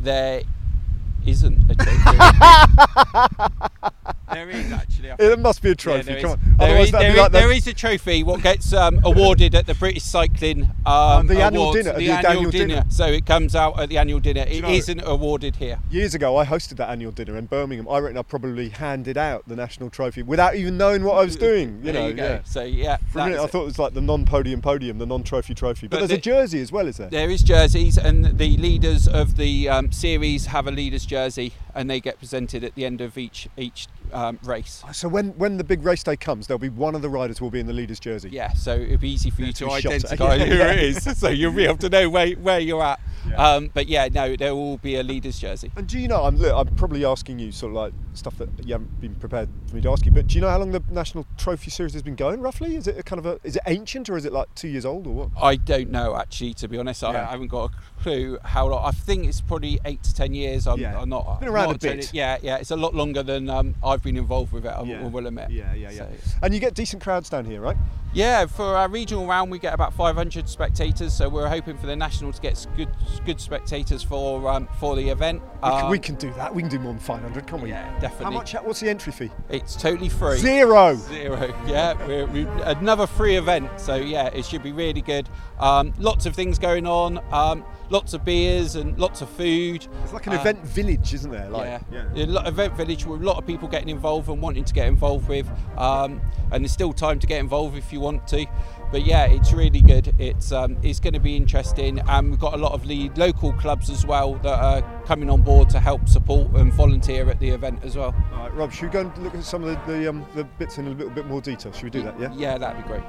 There isn't a trophy. there is actually. I It must be a Yeah, trophy. there Come is. on. There Otherwise is- that'd there be is- like the- there is a trophy what gets um, awarded at the British Cycling um, the annual Awards, dinner, The, the annual, annual dinner. dinner. So it comes out at the annual dinner. you It know- not awarded here. Years ago, I hosted that annual dinner in Birmingham. I reckon I probably handed out the national trophy without even knowing what I was doing. You there know, you go. yeah. So yeah, For a minute, I that's it. thought it was like the non-podium podium, the non-trophy trophy. But, But there's a the- jersey as well, is there? There is jerseys, and the leaders of the um, series have a leader's jersey, and they get presented at the end of each each um, race. So when when the big race day comes, there'll be one of the riders will be in the leader's jersey. Yeah, so it'll be easy for you to to be shot at. identify who it is. So you'll be able to know where, where you're at. Yeah. Um, but yeah, no, there will be a leader's jersey. And do you know? I'm look, I'm probably asking you sort of like stuff that you haven't been prepared for me to ask you. But do you know how long the national trophy series has been going? Roughly, is it a kind of a is it ancient or is it like two years old or what? I don't know actually, to be honest. I, Yeah. I haven't got a clue how long. I think it's probably eight to ten years. I'm, Yeah. I'm not. It's been around not a bit. totally- yeah, yeah. It's a lot longer than um, I've been involved with it. I Yeah. will- admit. Yeah, yeah, yeah. So- And you get decent crowds down here, right? Yeah, for our regional round, we get about 500 spectators. So we're hoping for the national to get good, good spectators for um, for the event. We, can, Um, we can do that. We can do more than 500, can't we? Yeah, definitely. How much? What's the entry fee? It's totally free. Zero. Zero. Yeah, we're, we another free event. So yeah, it should be really good. Um, lots of things going on. Lots of beers and lots of food. It's like an Uh, event village, isn't there? Like, yeah, A lot- event village with a lot of people getting involved and wanting to get involved with, um, and there's still time to get involved if you want to. But yeah, it's really good. It's um, it's going to be interesting, and we've got a lot of the local clubs as well that are coming on board to help support and volunteer at the event as well. All right, Rob, should we go and look at some of the the, um, the bits in a little bit more detail? Should we do that? Yeah. Yeah, that'd be great.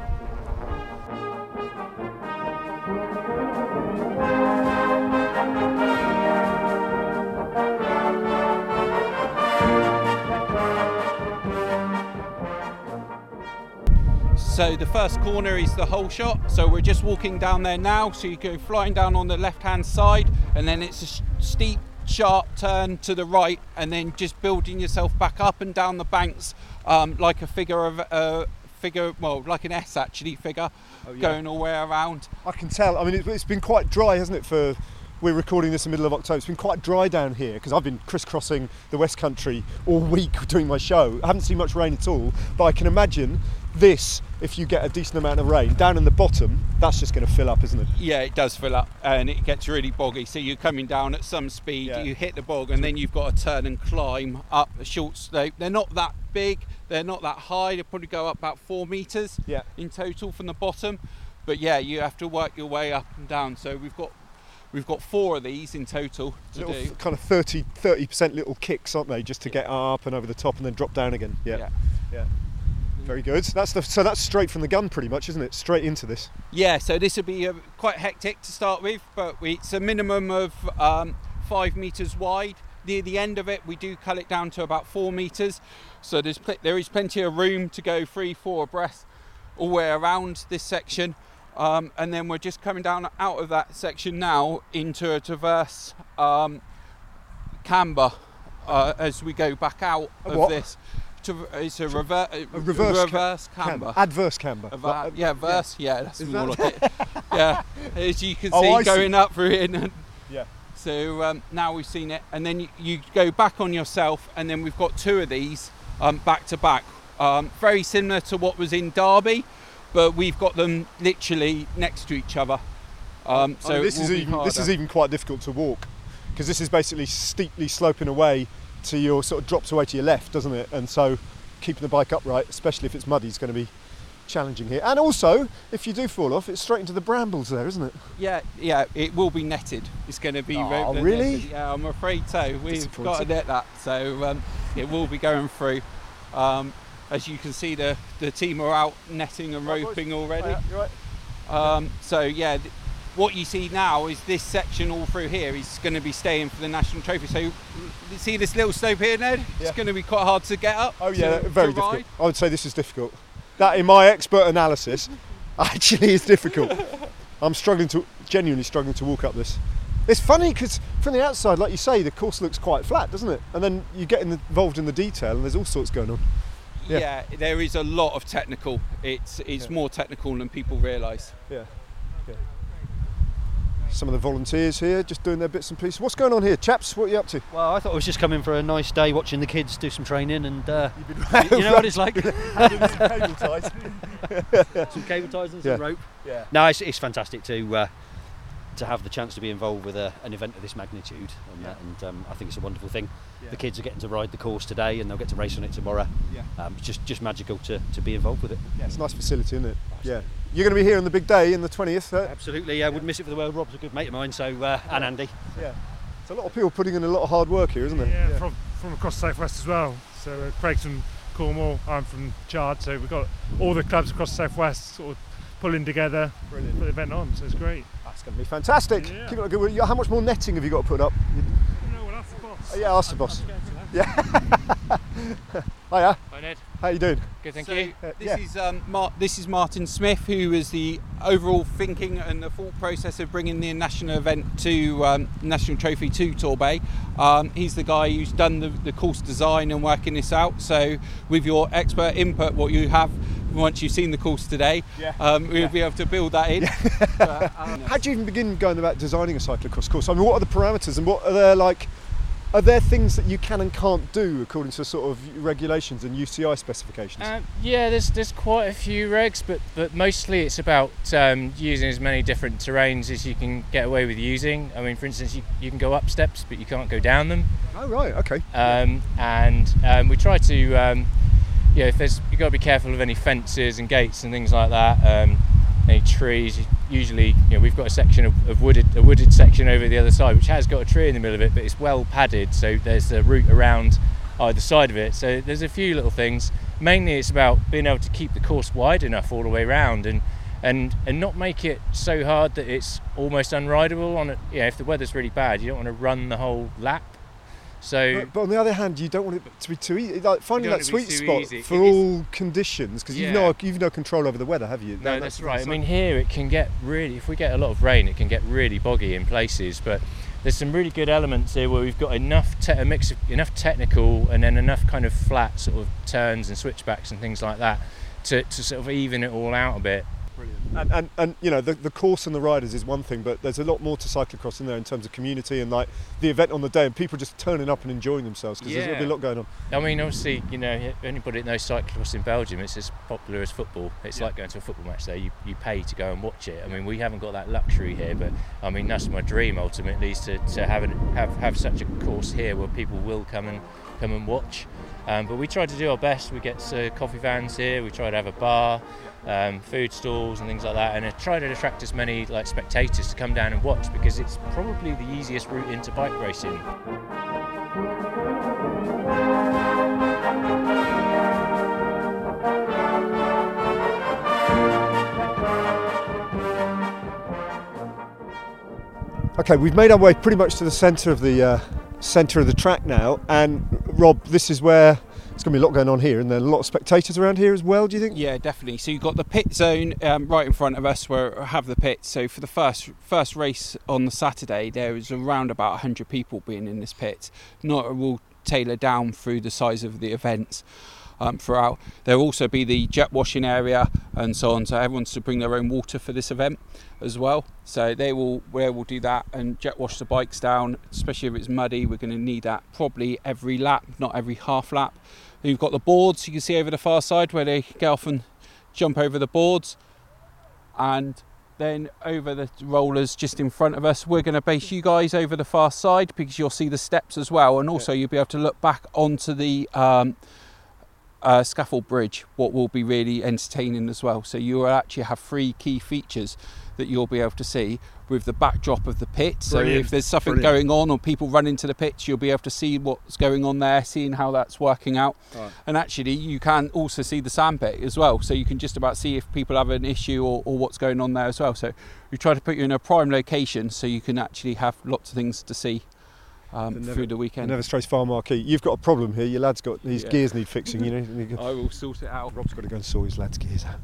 So the first corner is the whole shot. So we're just walking down there now. So you go flying down on the left-hand side, and then it's a s- steep, sharp turn to the right, and then just building yourself back up and down the banks um, like a figure of a figure, well, like an S actually figure, yeah. going all the way around. I can tell. I mean, it's, it's been quite dry, hasn't it? For we're recording this in the middle of October. It's been quite dry down here because I've been crisscrossing the West Country all week doing my show. I haven't seen much rain at all, but I can imagine this. If you get a decent amount of rain down in the bottom, that's just going to fill up, isn't it? Yeah, it does fill up and it gets really boggy. So you're coming down at some speed, Yeah. you hit the bog, and then you've got to turn and climb up a short slope. They're not that big, they're not that high. They probably go up about four meters Yeah. in total from the bottom. But yeah, you have to work your way up and down. So we've got we've got four of these in total to Little do. kind of 30 percent little kicks, aren't they? Just to get up and over the top and then drop down again. Yeah. Yeah. Yeah. Very good. That's the so that's straight from the gun, pretty much, isn't it? Straight into this. Yeah, so this will be uh, quite hectic to start with, but we, it's a minimum of um, five meters wide. Near the end of it, we do cut it down to about four meters. So there's pl- there is plenty of room to go three, four abreast all the way around this section. Um, and then we're just coming down out of that section now into a traverse um, camber uh, as we go back out of what? this. Tra- it's a, rever- A reverse reverse camber. Adverse camber. Like, yeah, verse. Yeah, that's Is more that- like it. Yeah, as you can Oh, see, see. going up through it. And yeah. so um, now we've seen it, and then you, you go back on yourself, and then we've got two of these um, back to back. Um, very similar to what was in Derby, but we've got them literally next to each other. Um, so Oh, this is even this is even quite difficult to walk because this is basically steeply sloping away to your sort of drops away to your left, doesn't it? And so keeping the bike upright, especially if it's muddy, is going to be challenging here. And also, if you do fall off, it's straight into the brambles there, isn't it? Yeah, yeah, it will be netted. It's going to be. Oh, really? netted. Yeah, I'm afraid so. We've got to net that, so um, it will be going through. Um, as you can see, the the team are out netting and roping already. Um, so yeah, what you see now is this section all through here is going to be staying for the national trophy. So, you see this little slope here, Ned? Yeah. It's going to be quite hard to get up. Oh yeah, to- very to ride. difficult. I would say this is difficult. That, in my expert analysis, actually is difficult. I'm struggling to, genuinely struggling to walk up this. It's funny because from the outside, like you say, the course looks quite flat, doesn't it? And then you get involved in the detail, and there's all sorts going on. Yeah. Yeah. there is a lot of technical. It's it's Yeah. more technical than people realise. Yeah. Some of the volunteers here just doing their bits and pieces. What's going on here, chaps? What are you up to? Well, I thought I was just coming for a nice day, watching the kids do some training, and uh, you know what it's like. cable ties. some cable ties and some Yeah. rope. Yeah. No, it's, it's fantastic to uh, to have the chance to be involved with a, an event of this magnitude, and, that, and um, I think it's a wonderful thing. The kids are getting to ride the course today, and they'll get to race on it tomorrow. Yeah. Um, it's just just magical to, to be involved with it. Yeah, it's a nice facility, isn't it? Yeah. You're going to be here on the big day in the 20th. Uh, Absolutely, I wouldn't miss it for the world. Rob's a good mate of mine, so uh, and Andy. yeah. It's a lot of people putting in a lot of hard work here, isn't it? Yeah, from from across the southwest as well. So uh, Craig's from Cornwall, I'm from Chard, so we've got all the clubs across the southwest sort of pulling together, Brilliant. put the event on. So it's great. That's going to be fantastic. Yeah. Keep it good. How much more netting have you got to put up? No, well, that's the boss. Yeah, ask the boss. Hiya. Hi Ned. How you doing? Good, thank So you. Uh, this yeah. is um, Mar- this is Martin Smith, who is the overall thinking and the thought process of bringing the national event to um, National Trophy to Torbay. Um, he's the guy who's done the, the course design and working this out. So, with your expert input, what you have once you've seen the course today, Yeah. um, we'll be able to build that in. But, um, How do you even begin going about designing a cyclocross course? I mean, what are the parameters and what are there like? Are there things that you can and can't do according to sort of regulations and UCI specifications? Um, yeah, there's there's quite a few regs, but but mostly it's about um, using as many different terrains as you can get away with using. I mean, for instance, you, you can go up steps, but you can't go down them. oh right, okay. Um, and um, we try to, um, yeah, if there's you've got to be careful of any fences and gates and things like that. Um, any trees. Usually, you know, we've got a section of, of wooded, a wooded section over the other side, which has got a tree in the middle of it, but it's well padded, so there's a route around either side of it. So there's a few little things. Mainly, it's about being able to keep the course wide enough all the way around and and and not make it so hard that it's almost unrideable. On it, know, if the weather's really bad, you don't want to run the whole lap. So But, but on the other hand, you don't want it to be too easy. Like finding that sweet to be too spot easy. for It is- all conditions, because you've no you've no control over the weather, have you? No, That- that's the right. I mean, here it can get really, if we get a lot of rain, it can get really boggy in places. But there's some really good elements here where we've got enough te- a mix of enough technical and then enough kind of flat sort of turns and switchbacks and things like that to, to sort of even it all out a bit. And, and, and you know the, the course and the riders is one thing, but there's a lot more to cyclocross in there in terms of community and like the event on the day and people just turning up and enjoying themselves because there's Yeah. there'll be a lot going on. I mean, obviously, you know, anybody that knows cyclocross in Belgium, it's as popular as football. It's like going to a football match there. You, you pay to go and watch it. I mean, we haven't got that luxury here, but I mean, that's my dream ultimately is to, to have, an, have have such a course here where people will come and come and watch. Um, but we try to do our best. We get uh, coffee vans here. We try to have a bar, um, food stalls, and things like that, and uh, try to attract as many like spectators to come down and watch because it's probably the easiest route into bike racing. Okay, we've made our way pretty much to the centre of the uh, centre of the track now, and Rob, this is where there's going to be a lot going on here, and there a lot of spectators around here as well. Do you think? Yeah, definitely. So you've got the pit zone um, right in front of us where I have the pits. So for the first first race on the Saturday, there was around about 100 people being in this pit. Not will tailor down through the size of the events. Um, throughout, there'll also be the jet washing area and so on. So everyone's to bring their own water for this event as well. So they will, where we'll do that and jet wash the bikes down, especially if it's muddy. We're going to need that probably every lap, not every half lap. You've got the boards you can see over the far side where they get off and jump over the boards, and then over the rollers just in front of us. We're going to base you guys over the far side because you'll see the steps as well, and also you'll be able to look back onto the um, uh, scaffold bridge, what will be really entertaining as well. So you will actually have three key features that you'll be able to see with the backdrop of the pit. So Brilliant, if there's something brilliant. going on or people run into the pits, you'll be able to see what's going on there, seeing how that's working out. And actually, you can also see the sandpit as well. So you can just about see if people have an issue or, or what's going on there as well. So we try to put you in a prime location so you can actually have lots of things to see um, Never- through the weekend. Never Strays Far Marquee. You've got a problem here. Your lad's got his Yeah. gears need fixing. You know. and you go- I will sort it out. Rob's got to go and sort his lad's gears out.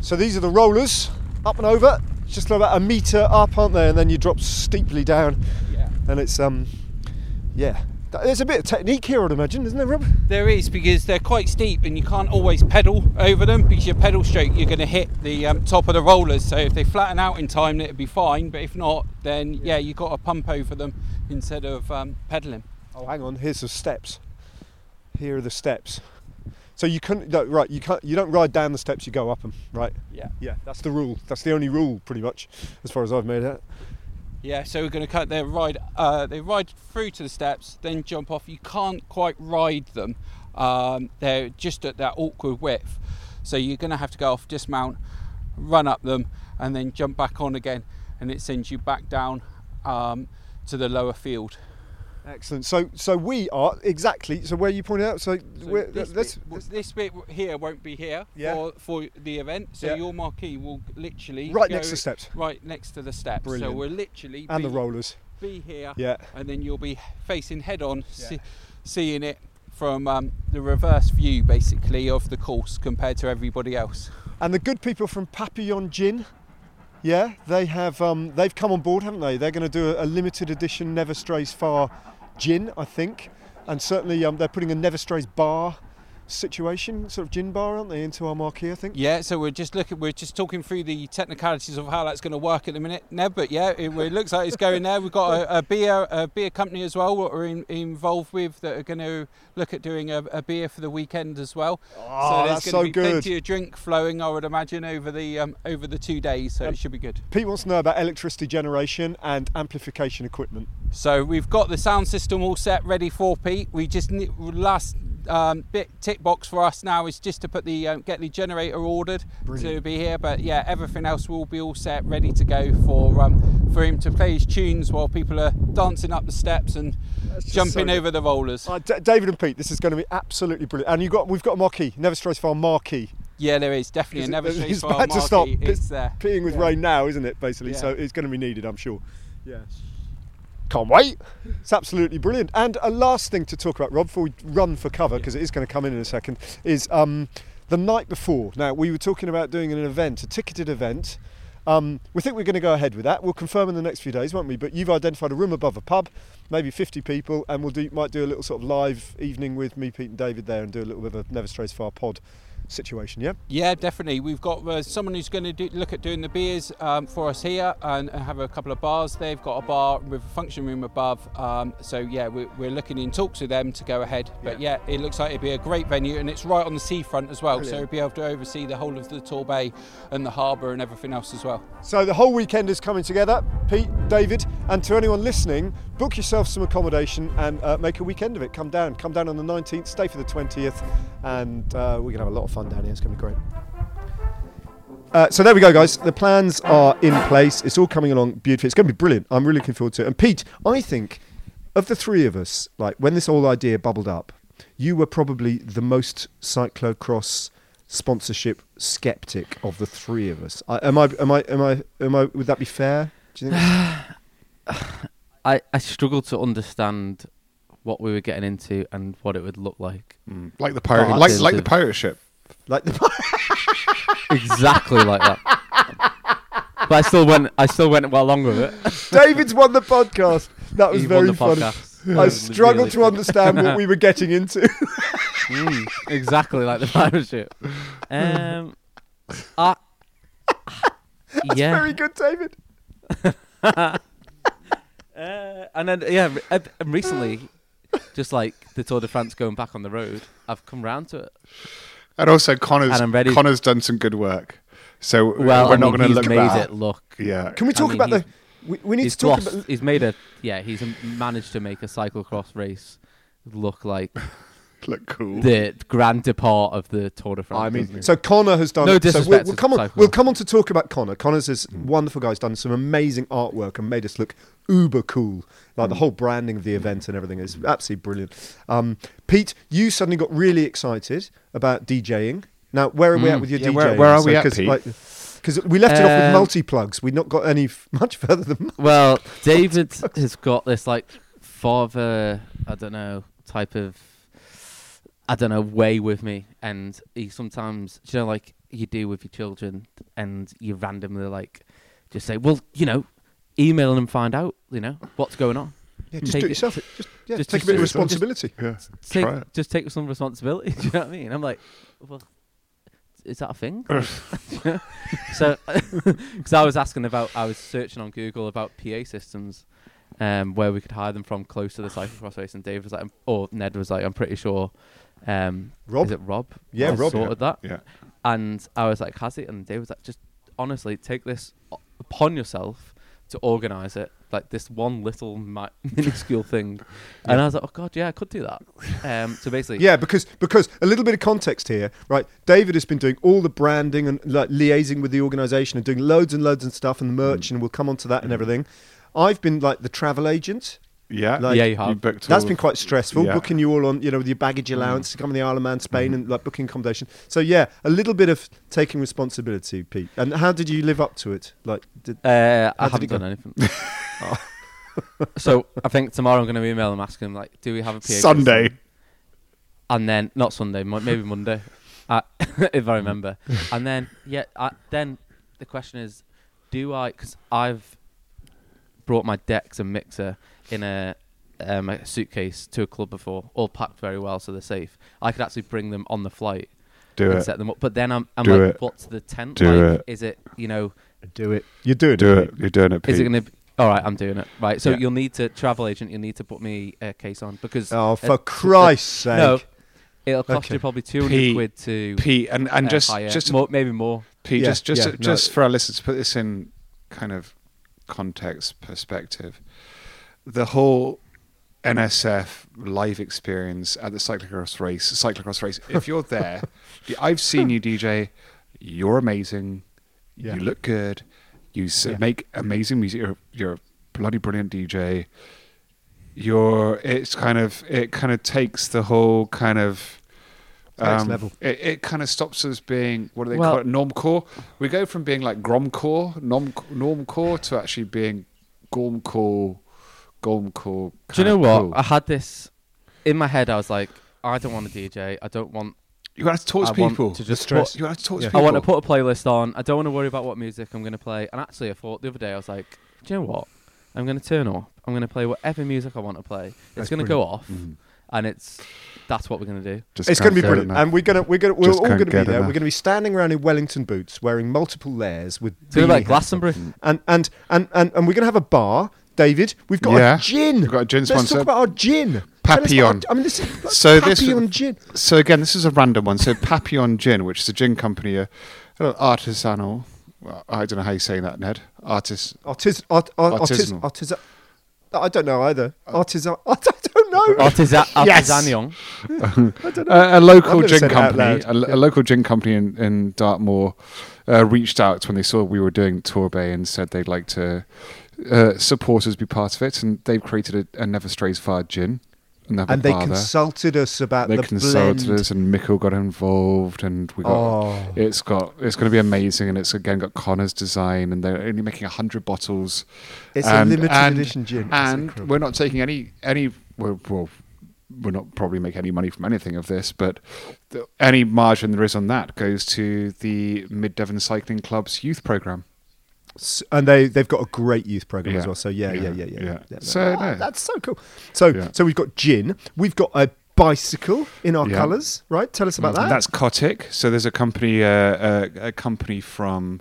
So these are the rollers, up and over. It's just about a metre up, aren't they? And then you drop steeply down, Yeah. and it's um, yeah. There's a bit of technique here, I'd imagine, isn't there, Rob? There is because they're quite steep and you can't always pedal over them because your pedal stroke you're going to hit the um, top of the rollers. So if they flatten out in time, it'll be fine. But if not, then yeah, you've got to pump over them instead of um, pedaling. Oh, hang on. Here's the steps. Here are the steps. So you couldn't no, right. You can't. You don't ride down the steps. You go up them. Right. Yeah. Yeah. That's the rule. That's the only rule, pretty much, as far as I've made it. Yeah, so we're going to cut their ride. Uh, they ride through to the steps, then jump off. You can't quite ride them. Um, they're just at that awkward width, so you're going to have to go off, dismount, run up them, and then jump back on again, and it sends you back down um, to the lower field. Excellent. So, so we are exactly. So where you pointed out. So, So this, let's, bit, w- this bit here won't be here Yeah. for, for the event, so Yeah. your marquee will literally right next to the steps right next to the steps. Brilliant. So we're literally and the rollers. be here Yeah. and then you'll be facing head on, Yeah. see, seeing it from um, the reverse view basically of the course compared to everybody else. And the good people from Papillon Gin, yeah, they have um, they've come on board, haven't they? They're going to do a, a limited edition Never Strays Far gin, I think, and certainly um, they're putting a Never Strays bar situation, sort of gin bar, aren't they, into our marquee? I think. Yeah, so we're just looking, we're just talking through the technicalities of how that's going to work at the minute, Ned. But yeah, it, it looks like it's going there. We've got a, a beer, a beer company as well, what we're in, involved with that are going to look at doing a, a beer for the weekend as well. Oh, so there's going so to be good. plenty of drink flowing, I would imagine, over the um, over the two days. So Um, it should be good. Pete wants to know about electricity generation and amplification equipment. So we've got the sound system all set, ready for Pete. We just need, last um, bit tick box for us now is just to put the um, get the generator ordered to be here. But yeah, everything else will be all set, ready to go for um, for him to play his tunes while people are dancing up the steps and jumping so over the rollers. Uh, D- David and Pete, this is going to be absolutely brilliant. And you got we've got a marquee, Never Strays Far marquee. yeah, there is definitely Is straight it's about to stop. marquee. It's- there. Peeing with Yeah. rain now, isn't it? Basically, so it's going to be needed, I'm sure. Yeah. Can't wait. It's absolutely brilliant. And a last thing to talk about, Rob, before we run for cover, because it is going to come in in a second, is um, the night before. Now, we were talking about doing an event, a ticketed event. Um, we think we're going to go ahead with that. We'll confirm in the next few days, won't we? But you've identified a room above a pub, maybe 50 people, and we'll do might do a little sort of live evening with me, Pete, and David there, and do a little bit of a Never Strays Far pod situation. Yeah. Yeah, definitely. We've got uh, someone who's going to look at doing the beers um, for us here and have a couple of bars. They've got a bar with a function room above. Um, so yeah, we're, we're looking in talks with them to go ahead. But yeah. it looks like it'd be a great venue and it's right on the seafront as well. So we'll be able to oversee the whole of the Torbay and the harbour and everything else as well. So the whole weekend is coming together. Pete, David, and to anyone listening, book yourself some accommodation and uh, make a weekend of it. Come down, come down on the 19th, stay for the 20th, and uh, we're gonna have a lot of fun down here. It's gonna be great. Uh, so there we go, guys. The plans are in place. It's all coming along beautifully. It's going to be brilliant. I'm really looking forward to it. And Pete, I think of the three of us, like when this whole idea bubbled up, you were probably the most cyclocross sponsorship skeptic of the three of us. I, am I? Am I? Am I? Am I? Would that be fair? Do you think? I, I struggle to understand what we were getting into and what it would look like. Like the pirate, Oh, like like the pirate ship. like the Exactly like that. But I still went. I still went well along with it. David's won the podcast. That was He very funny. podcast. I struggled to understand what we were getting into. Mm, exactly like the pirate ship. Um, I, yeah. Very good, David. Uh, and then yeah, re- uh, and recently, just like the Tour de France going back on the road, I've come round to it. And also, Connor's And I'm ready- Connor's done some good work. So Well, we're I not mean, going to he's look made that. it look. Yeah. Can we talk mean, about the? he's- We, we need he's to talk glossed- about. He's made a yeah. He's m- managed to make a cyclocross race look like Look cool. the grand depart of the Tour de France. I mean, so Connor has done. No so disrespect we'll, we'll to come on. We'll come on to talk about Connor. Connor's this wonderful guy. He's done some amazing artwork and made us look uber cool. Like the whole branding of the event and everything is absolutely brilliant. Um, Pete, you suddenly got really excited about DJing. Now, where are we at Mm. with your Yeah, DJing? where- where are we at, cause, Pete? like, because we left it off with Um, multi plugs. We've not got any f- much further than. Well, David has got this like father, I don't know, type of, I don't know, way with me, and he sometimes, you know, like you do with your children, and you randomly like just say, well, you know, email them and find out, you know, what's going on. Yeah, just Take do it yourself. Just, yeah, just- take just a bit of yourself. Just- responsibility. Yeah. Take, Try it. just take some responsibility. do you know what I mean? I'm like, well, is that a thing? so, because I was asking about, I was searching on Google about PA systems, um, where we could hire them from close to the cyclocross race, and Dave was like, or Ned was like, I'm pretty sure. Um, Rob? Is it Rob? Yeah, Rob. Sorted that, Yeah. and I was like, has it? And Dave was like, just honestly take this upon yourself to organise it, like this one little mi- minuscule thing. And I was like, oh god, yeah, I could do that. Um, so basically, Yeah, because because a little bit of context here, right? David has been doing all the branding and like liaising with the organisation and doing loads and loads and stuff and the merch, and we'll come on to that and everything. I've been like the travel agent. Yeah. Like- yeah, you have. booked That's all been quite stressful, Yeah. booking you all on, you know, with your baggage allowance to come on the Isle of Man, Spain, and like booking accommodation. So yeah, a little bit of taking responsibility, Pete. And how did you live up to it? Like, did, Uh, I did haven't it go? done anything. so I think tomorrow I'm going to email them asking like, do we have a PA Sunday. system? And then not Sunday, maybe Monday, uh, if I remember. and then yeah, I, then the question is, do I? Because I've brought my decks and mixer in a, um, a suitcase to a club before, all packed very well, so they're safe. I could actually bring them on the flight Do and it. set them up. But then I'm, I'm Do like, it. what's the tent Do like? it. Is it you know? do it. You're doing Do it. it. You're doing it, Pete. Is it going to? be. All right, I'm doing it. Right, so Yeah. you'll need to travel agent. You'll need to put me a case on because Oh, uh, for t- Christ's sake! no, it'll cost Okay. you probably two hundred Pete, quid to Pete, and, and uh, just hire. just more, maybe more. Pete, Yeah, just just yeah, no. just for our listeners to put this in kind of context perspective, the whole NSF live experience at the cyclocross race, cyclocross race. If you're there, I've seen you DJ. You're amazing. Yeah. You look good. You s- Yeah. make amazing music. You're, you're a bloody brilliant DJ. You're. It's kind of. It kind of takes the whole kind of. Next um, level. It, it kind of stops us being what do they Well- call it? Normcore. We go from being like gromcore, norm normcore, to actually being gormcore, gormcore. Do you know what? cool. I had this in my head. I was like, I don't want to DJ. I don't want. You got to talk to I want people. to just stress. put- you got to talk Yeah. people. I want to put a playlist on. I don't want to worry about what music I'm going to play. And actually, I thought the other day, I was like, do you know what? I'm going to turn up. I'm going to play whatever music I want to play. It's going to go brilliant. off, Mhm. and it's that's what we're going to do. Just It's going to be brilliant, enough. and we're going to we're going we're Just all going to be there. enough. We're going to be standing around in Wellington boots, wearing multiple layers with It's going to be like. Glastonbury. and and and and and we're going to have a bar. David, we've got Yeah. a gin. We've got a gin Let's sponsor. talk about our gin. Papillon. our- I mean, this is like So this- Papillon gin. So again, this is a random one. So Papillon Gin, which is a gin company, a, a little artisanal. Well, I don't know how you say that, Ned. Artis. Artis, art, art, Artisanal. artis, artisan. I don't know either. Artisan. I don't know. Artisan- Yes. I don't know. A, a I'm local gin say it out company, a, Yeah. a local gin company in, in Dartmoor, uh, reached out when they saw we were doing Torbay and said they'd like to uh, support be part of it, and they've created a, a Never Strays Far gin, and they have And they bar there. consulted us about They the consulted blend. us, and Mickle got involved, and we got. Oh. It's got. It's going to be amazing, and it's again got Connor's design, and they're only making hundred bottles. It's and, a limited and- edition gin. And we're not taking any any. Well, well, we're not probably make any money from anything of this, but the, any margin there is on that goes to the Mid Devon Cycling Club's youth program. S- and they they've got a great youth program as well. So yeah, yeah, yeah, Yeah. yeah. Yeah. So, Ah, no. that's so cool. So Yeah. so we've got gin. We've got a bicycle in our Yeah. colours, right? Tell us about that. That's Kotick. So there's a company, uh, uh, a company from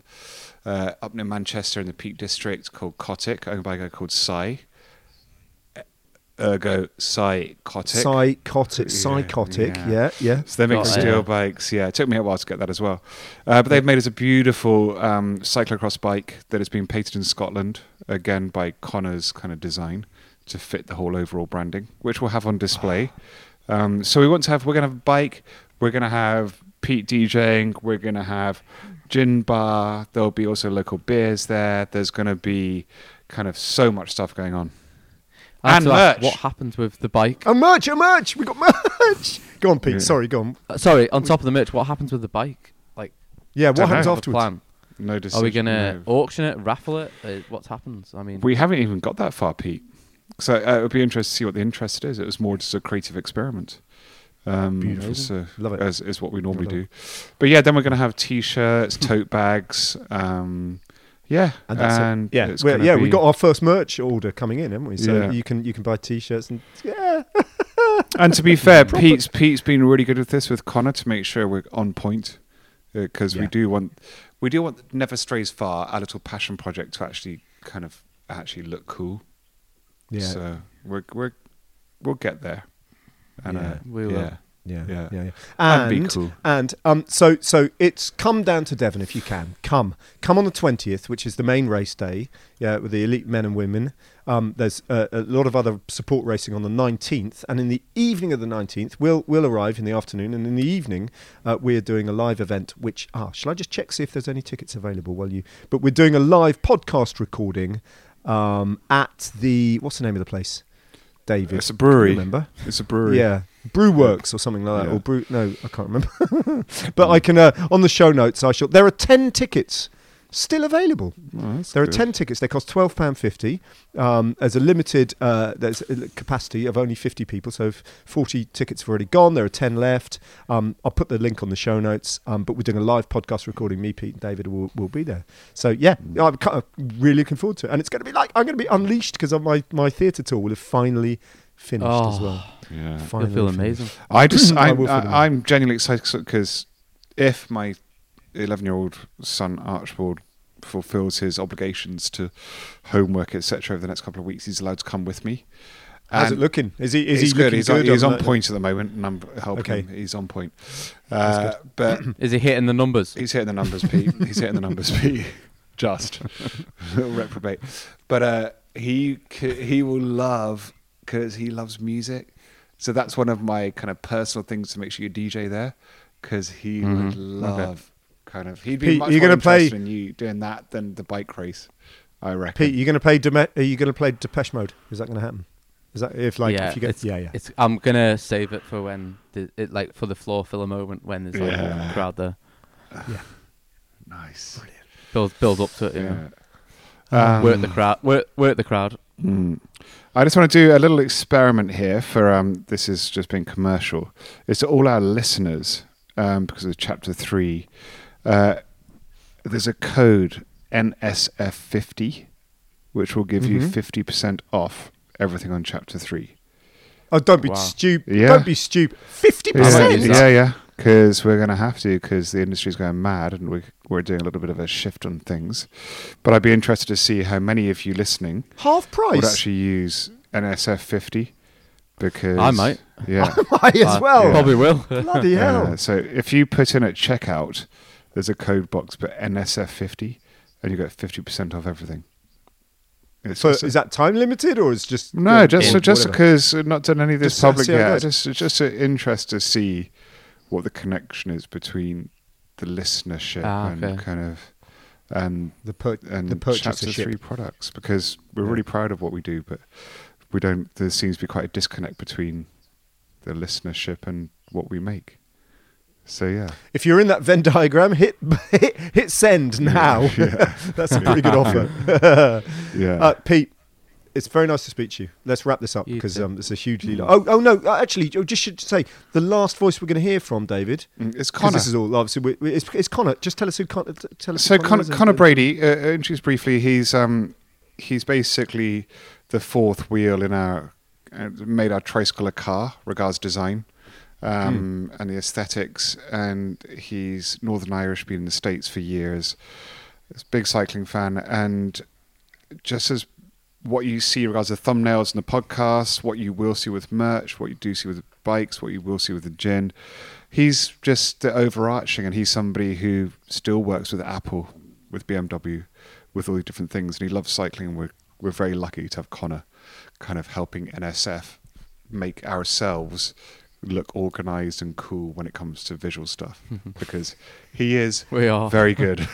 uh, up near Manchester in the Peak District called Kotick, owned by a guy called Sai. Ergo Psychotic. psychotic, psychotic. yeah. Yeah, yeah. So they make Got it. steel bikes. Yeah, it took me a while to get that as well. Uh, but they've made us a beautiful um, cyclocross bike that has been painted in Scotland, again by Connor's kind of design to fit the whole overall branding, which we'll have on display Um, so we want to have. We're gonna have a bike. We're gonna have Pete DJing. We're gonna have gin bar. There'll be also local beers there. There's gonna be kind of so much stuff going on. I have And to ask, merch. What happens with the bike? A merch, a merch. We got merch. Go on, Pete. Yeah. Sorry, go on. Uh, sorry, on top of the merch, what happens with the bike? Like, Yeah, what Don't happens know. the afterwards? plan? No decision. Are we gonna no. auction it, raffle it? Uh, what happens? I mean, We haven't even got that far, Pete. So uh, it would be interesting to see what the interest is. It was more just a creative experiment. Um, Beautiful. just, uh, Love it. As, is what we normally Love do. But yeah, then we're going to have t-shirts, tote bags. Um, yeah, And that's it. Yeah, well, yeah, be- we've got our first merch order coming in, haven't we? So Yeah. you can you can buy t-shirts and yeah, And to be fair, Pete's Pete's been really good with this with Connor to make sure we're on point because we Yeah. do want we do want Never Strays Far, our little passion project, to actually kind of actually look cool. yeah, So we're we're we'll get there. And Yeah, uh, we will. yeah. Yeah, yeah, Yeah. yeah. That'd be And cool. and um, so so it's come down to Devon if you can come come on the twentieth, which is the main race day. Yeah, with the elite men and women. Um, there's a, a lot of other support racing on the nineteenth, and in the evening of the nineteenth, we'll we'll arrive in the afternoon, and in the evening, uh, we're doing a live event. Which ah, shall I just check see if there's any tickets available while you? But we're doing a live podcast recording um, at the what's the name of the place? David, It's a brewery. Remember? It's a brewery. Yeah, Brewworks or something like that, Yeah. or Brew. No, I can't remember. but I can uh, on the show notes. I shall. There are ten tickets still available. Oh, There are ten tickets. They cost twelve pound fifty. Um, there's a limited. Uh, there's a capacity of only fifty people, so if forty tickets have already gone. There are ten left. Um, I'll put the link on the show notes. Um, but we're doing a live podcast recording. Me, Pete, and David will, will be there. So yeah, Mm. I'm kind of really looking forward to it, and it's going to be like I'm going to be unleashed because my my theatre tour will have finally finished as Oh. well. Yeah. you'll Finally feel amazing. I just I I'm, I, I'm genuinely excited because if my 11 year old son Archibald fulfills his obligations to homework etc over the next couple of weeks, he's allowed to come with me. How's it looking? Is he is he's he good. looking He's, good? on, he's on point at the moment, and I'm helping Okay. him. He's on point. Uh, but Is he hitting the numbers? He's hitting the numbers, Pete. He's hitting the numbers, Pete. Just little reprobate, but uh, he he will love because he loves music. So that's one of my kind of personal things to make sure you DJ there, because he would love kind of. He'd be Pete, much you're more gonna play- interested in you doing that than the bike race. I reckon. Pete, you're going to play. Deme- are you going to play Depeche Mode? Is that going to happen? Is that if like yeah, if you get it's, yeah yeah It's, I'm gonna save it for when the, it like for the floor filler moment when there's like Yeah. a crowd there. Yeah, nice. Build build up to it. You know. Yeah. work Um, the crowd. Work work the crowd. Mm. I just want to do a little experiment here for um, this is just being commercial. It's to all our listeners um, because of chapter three. Uh, there's a code NSF50 which will give you Mhm. 50% off everything on chapter three. Oh, don't be Wow. stupid! Yeah. Don't be stupid. Fifty Yeah, percent. use yeah, yeah. Because we're going to have to, because the industry's going mad, and we're we're doing a little bit of a shift on things. But I'd be interested to see how many of you listening Half price would price. actually use NSF 50 because I might. Yeah. I Might as Uh, well. Probably will. Bloody Uh, hell! so if you put in at checkout, there's a code box, but NSF 50, and you get 50% off everything. So is that time limited or is just no, yeah, just or just because not done any of this Just to public see how it yet. Just it's just an interest to see what the connection is between the listenership Ah, and okay. kind of and the per- and the chapter purchasership. three products because we're Yeah. really proud of what we do, but we don't. There seems to be quite a disconnect between the listenership and what we make. So yeah, If you're in that Venn diagram, hit hit, hit send now. That's a pretty good offer. yeah. uh, Pete, it's very nice to speak to you. Let's wrap this up You because um, it's a hugely. Lo- oh, oh no! uh, Actually, I just should say the last voice we're going to hear from David. Mm, it's Connor. this is all obviously. We, we- it's, it's Connor. Just tell us who. Con- tell us. so who Connor, is Connor Brady, uh, uh, introduced briefly, he's um he's basically the fourth wheel in our uh, made our tricycle a car, regards design. Um, and the aesthetics, and he's Northern Irish, been in the States for years. He's a big cycling fan, and just as what you see regards the thumbnails and the podcast, what you will see with merch, what you do see with bikes, what you will see with the gin. He's just the overarching, and he's somebody who still works with Apple, with BMW, with all these different things, and he loves cycling. And we're we're very lucky to have Connor, kind of helping NSF make ourselves look organized and cool when it comes to visual stuff because he is We are. very good.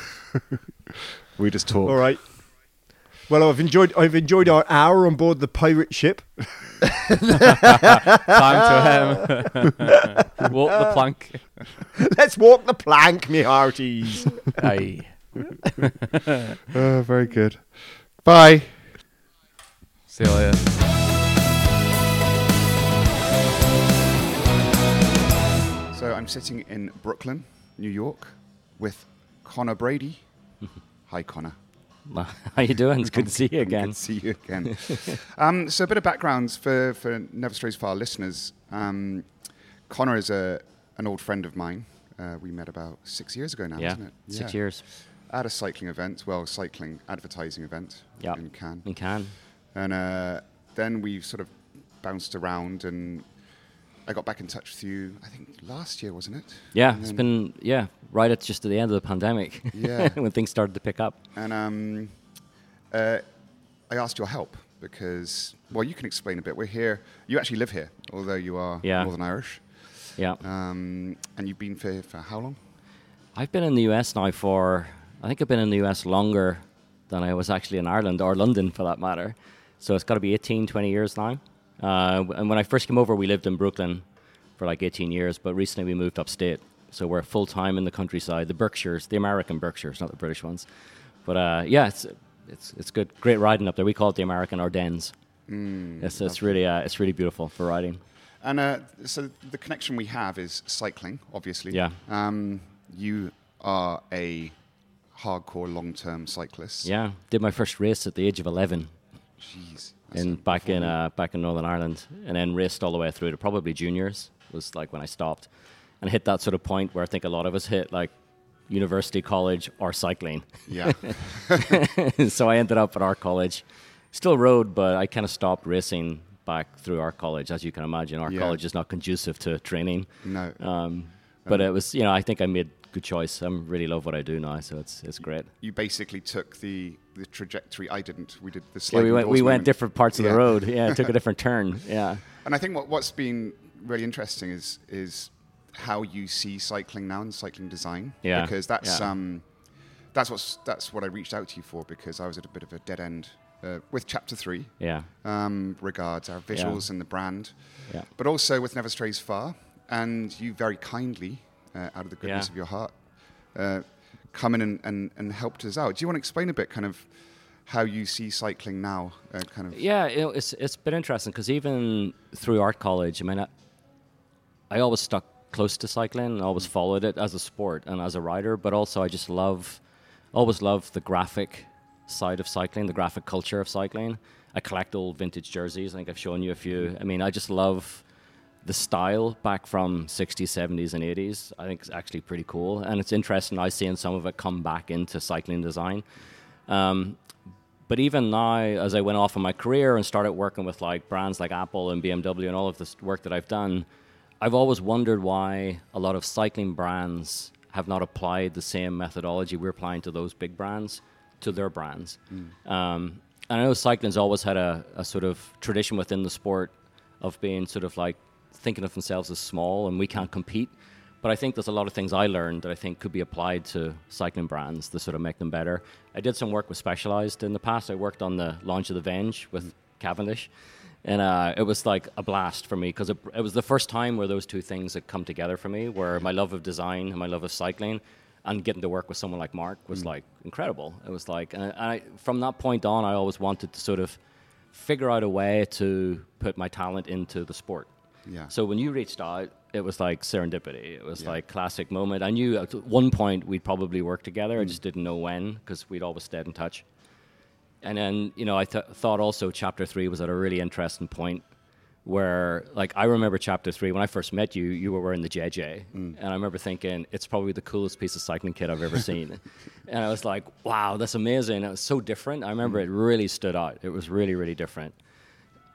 we just talk. All right. Well, I've enjoyed I've enjoyed our hour on board the pirate ship. Time to um, walk the plank. Let's walk the plank, me hearties. Aye. Uh, very good. Bye. See you later. So I'm sitting in Brooklyn, New York, with Connor Brady. Hi, Connor. How you doing? It's good to see you again. Good to see you again. um, so a bit of background for, for Never Strays Far listeners. Um, Connor is a, an old friend of mine. Uh, we met about six years ago now, yeah, isn't it? six Yeah. years At a cycling event, well, cycling advertising event Yeah. in Cannes. in Cannes. And uh, then we sort of bounced around and I got back in touch with you, I think last year, wasn't it? Yeah, And it's been yeah right at just at the end of the pandemic. Yeah. when things started to pick up. And um, uh, I asked your help because, well, you can explain a bit. We're here. You actually live here, although you are Yeah. Northern Irish. Yeah, Um, and you've been for, for how long? I've been in the US now for I think I've been in the US longer than I was actually in Ireland or London for that matter. So it's got to be 18, 20 years now. Uh, and when I first came over, we lived in Brooklyn for like 18 years, but recently we moved upstate. So we're full time in the countryside, the Berkshires, the American Berkshires, not the British ones. But uh, yeah, it's it's it's good, great riding up there. We call it the American Ardennes. it's it's really uh, it's really beautiful for riding. And uh, so the connection we have is cycling, obviously. Yeah. Um, you are a hardcore long-term cyclist. Yeah, did my first race at the age of 11. Jeez. in back in uh, back in Northern Ireland, and then raced all the way through to probably juniors was like when I stopped, and hit that sort of point where I think a lot of us hit like university, college, or cycling. Yeah. so I ended up at our college, still rode, but I kind of stopped racing back through our college. As you can imagine, our Yeah. college is not conducive to training. no. Um, but it was, you know, I think I made good choice. I really love what I do now, so it's it's great. you basically took the, the trajectory I didn't. We did the Yeah, we went we went moment. different parts of Yeah. the road. Yeah, it took a different turn. Yeah. And I think what, what's been really interesting is is how you see cycling now and cycling design. Yeah, Because that's yeah. um, that's what's that's what I reached out to you for because I was at a bit of a dead end uh, with chapter three. Yeah. Um, regards our visuals and the brand, Yeah. but also with Never Strays Far, and you very kindly, uh, out of the goodness Yeah. of your heart, uh, come in and, and, and helped us out. Do you want to explain a bit, kind of, how you see cycling now? Uh, kind of. Yeah, you know, it's it's been interesting because even through art college, I mean, I, I always stuck close to cycling. I always followed it as a sport and as a rider, but also I just love, always love the graphic side of cycling, the graphic culture of cycling. I collect old vintage jerseys. I think I've shown you a few. I mean, I just love the style back from 60s, 70s, and 80s. I think it's actually pretty cool, and it's interesting. I seeing some of it come back into cycling design. Um, but even now, as I went off in my career and started working with like brands like Apple and BMW and all of this work that I've done, I've always wondered why a lot of cycling brands have not applied the same methodology we're applying to those big brands to their brands. Um, and I know cycling's always had a, a sort of tradition within the sport of being sort of like thinking of themselves as small and we can't compete. But I think there's a lot of things I learned that I think could be applied to cycling brands to sort of make them better. I did some work with Specialized in the past. I worked on the launch of the Venge with Cavendish. And uh, it was like a blast for me because it, it was the first time where those two things had come together for me, where my love of design and my love of cycling and getting to work with someone like Mark was like incredible. It was like, and I, from that point on, I always wanted to sort of figure out a way to put my talent into the sport. Yeah. So when you reached out, it was like serendipity. It was Yeah. like classic moment. I knew at one point we'd probably work together. Mm. I just didn't know when because we'd always stayed in touch. And then you know I th- thought also chapter three was at a really interesting point where like I remember chapter three when I first met you, you were wearing the JJ, Mm. and I remember thinking it's probably the coolest piece of cycling kit I've ever seen, and I was like, wow, that's amazing. It was so different. I remember Mm. it really stood out. It was really really different.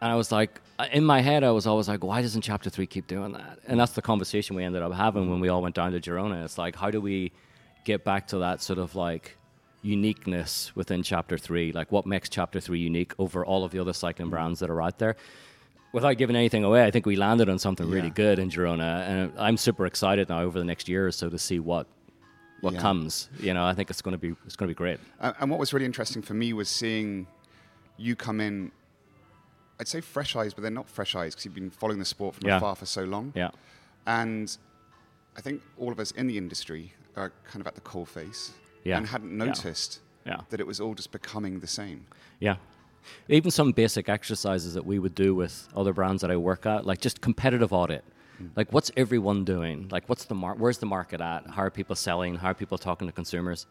And I was like, uh, in my head, I was always like, why doesn't chapter three keep doing that? And that's the conversation we ended up having when we all went down to Girona. It's like, how do we get back to that sort of like uniqueness within chapter three? Like, what makes chapter three unique over all of the other cycling mm-hmm. brands that are out there? without giving anything away, I think we landed on something really good in Girona, and I'm super excited now over the next year or so to see what what Yeah. comes. You know, I think it's going to be it's going to be great. And, and what was really interesting for me was seeing you come in. I'd say fresh eyes, but they're not fresh eyes because you've been following the sport from Yeah. afar for so long. Yeah, And I think all of us in the industry are kind of at the coal face Yeah. and hadn't noticed yeah, that it was all just becoming the same. yeah. Even some basic exercises that we would do with other brands that I work at, like just competitive audit. Mm. Like, what's everyone doing? Like, what's the mar- Where's the market at? How are people selling? How are people talking to consumers?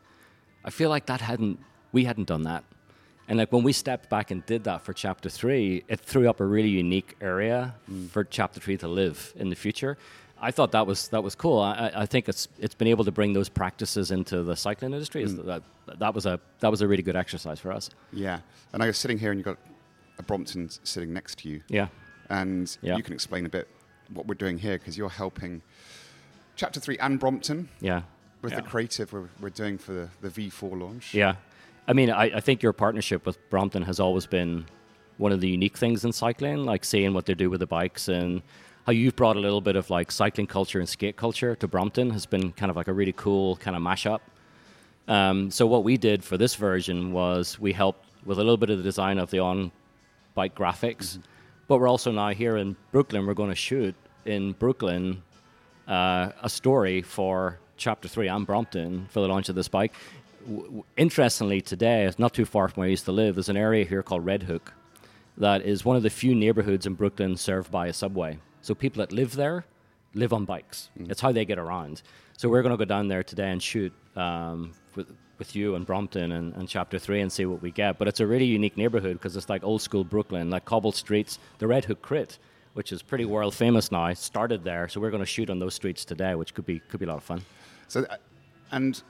I feel like that hadn't we hadn't done that. And like when we stepped back and did that for chapter three, it threw up a really unique area mm. for chapter three to live in the future. I thought that was that was cool. I, I- I think it's it's been able to bring those practices into the cycling industry. Is mm. That that was a that was a really good exercise for us. Yeah. And I was sitting here and you've got a Brompton sitting next to you. Yeah, And Yeah. you can explain a bit what we're doing here because you're helping chapter three and Brompton yeah, with yeah. the creative we're, we're doing for the, the V4 launch. Yeah. I mean, I, I think your partnership with Brompton has always been one of the unique things in cycling, like seeing what they do with the bikes and how you've brought a little bit of like cycling culture and skate culture to Brompton has been kind of like a really cool kind of mashup. Um, so what we did for this version was we helped with a little bit of the design of the on bike graphics, but we're also now here in Brooklyn. We're going to shoot in Brooklyn uh, a story for Chapter Three and Brompton for the launch of this bike. W- interestingly, today, it's not too far from where I used to live. There's an area here called Red Hook that is one of the few neighborhoods in Brooklyn served by a subway. So people that live there live on bikes. It's how they get around. So we're going to go down there today and shoot um, with, with you and Brompton and, and Chapter 3 and see what we get. But it's a really unique neighborhood because it's like old school Brooklyn, like cobbled streets. The Red Hook Crit, which is pretty world famous now, started there. So we're going to shoot on those streets today, which could be, could be a lot of fun. So, uh, and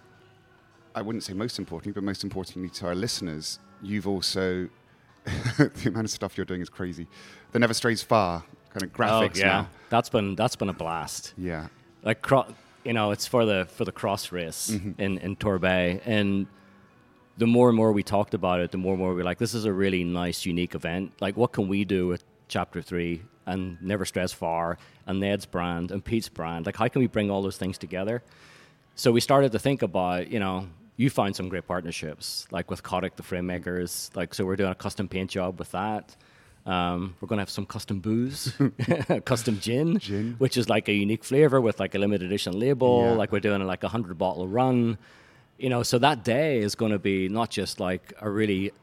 I wouldn't say most importantly, but most importantly to our listeners, you've also the amount of stuff you're doing is crazy. The Never Strays Far kind of oh, graphics oh, yeah. now. That's been, that's been a blast. Yeah, like cro- you know it's for the for the cross race mm-hmm. in in Torbay and the more and more we talked about it the more and more we are like this is a really nice unique event like what can we do with chapter 3 and Never Strays Far and Ned's brand and Pete's brand like how can we bring all those things together so we started to think about you know you found some great partnerships like with Cotic the frame makers like so we're doing a custom paint job with that um, we're going to have some custom booze, custom gin, Gin. which is like a unique flavor with like a limited edition label. Yeah. Like we're doing like a hundred bottle run, you know. So that day is going to be not just like a really,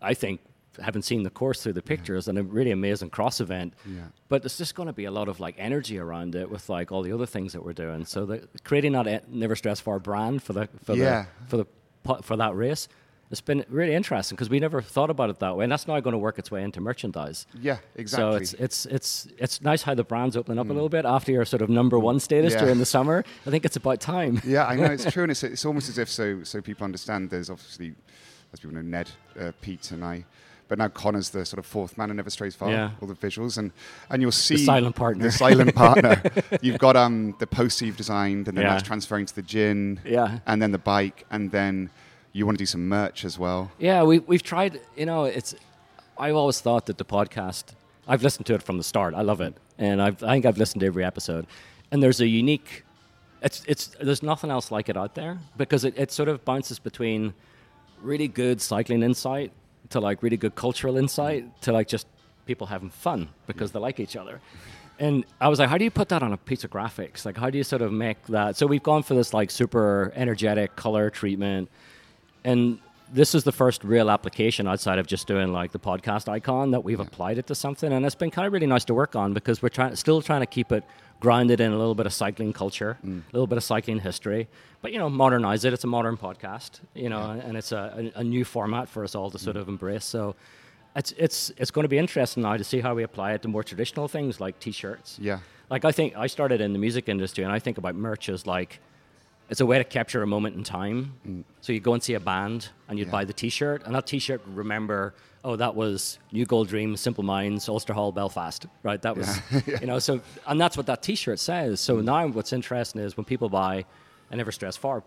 I think, having seen the course through the pictures and a really amazing cross event. Yeah. But it's just going to be a lot of like energy around it with like all the other things that we're doing. So the, creating that e- Never Strays Far our brand for the for Yeah. the for the for that race. It's been really interesting because we never thought about it that way, and that's now going to work its way into merchandise. yeah, exactly. So it's it's it's it's nice how the brand's opening up a little bit after your sort of number one status Yeah. during the summer. I think it's about time. yeah, I know it's true, and it's, it's almost as if so so people understand. There's obviously, as people know, Ned, uh, Pete, and I. But now Connor's the sort of fourth man and never strays far. Yeah. All the visuals and and you'll see the silent partner. The silent partner. You've got um the poster you've designed, and then Yeah. that's transferring to the gin. Yeah. And then the bike, and then you want to do some merch as well. Yeah, we we've tried. You know, it's. I've always thought that the podcast. I've listened to it from the start. I love it, and I've, I think I've listened to every episode. And there's a unique. It's it's there's nothing else like it out there because it, it sort of bounces between really good cycling insight to like really good cultural insight to like just people having fun because they like each other. And I was like, how do you put that on a piece of graphics? Like, how do you sort of make that? So we've gone for this like super energetic color treatment and this is the first real application outside of just doing like the podcast icon that we've applied it to something and it's been kind of really nice to work on because we're trying still trying to keep it grounded in a little bit of cycling culture mm. a little bit of cycling history but you know modernize it. It's a modern podcast you know and it's a, a, a new format for us all to sort mm. of embrace. So it's it's it's going to be interesting now to see how we apply it to more traditional things like t-shirts. Yeah. like I think I started in the music industry, and I think about merch as like it's a way to capture a moment in time. Mm. So you go and see a band, and you'd Yeah. buy the T-shirt, and that T-shirt remember, oh, that was New Gold Dream, Simple Minds, Ulster Hall, Belfast, right? That was, you know, so and that's what that T-shirt says. So mm. now what's interesting is when people buy an Never Strays Far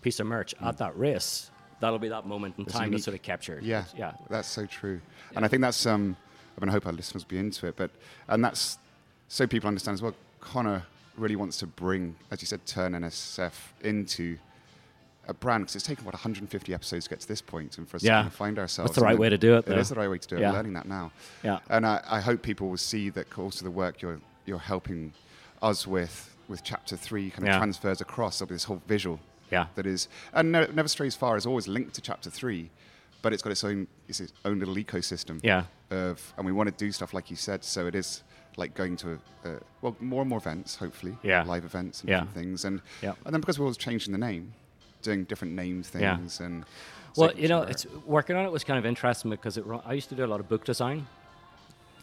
piece of merch at mm. that race, that'll be that moment in It's time unique. that's sort of captured. Yeah, yeah. that's so true. And I think that's um, I mean, I hope our listeners will be into it. But and that's so people understand as well. Connor really wants to bring, as you said, turn NSF into a brand because it's taken what 150 episodes to get to this point, and for us Yeah. to kind of find ourselves. That's the right and way to do it, It is the right way to do it. Yeah. I'm learning that now. Yeah. And I, I hope people will see that also the work you're you're helping us with with chapter three kind of Yeah. transfers across of this whole visual. Yeah. That is, and Ne- Never Strays Far is always linked to chapter three, but it's got its own it's its own little ecosystem. Yeah. Of and we want to do stuff like you said, so it is like going to uh, well more and more events, hopefully. Yeah. Live events and Yeah. things, and Yeah. and then because we're always changing the name, doing different name Yeah. things, and Well, you know, it's working on it was kind of interesting because it, I used to do a lot of book design,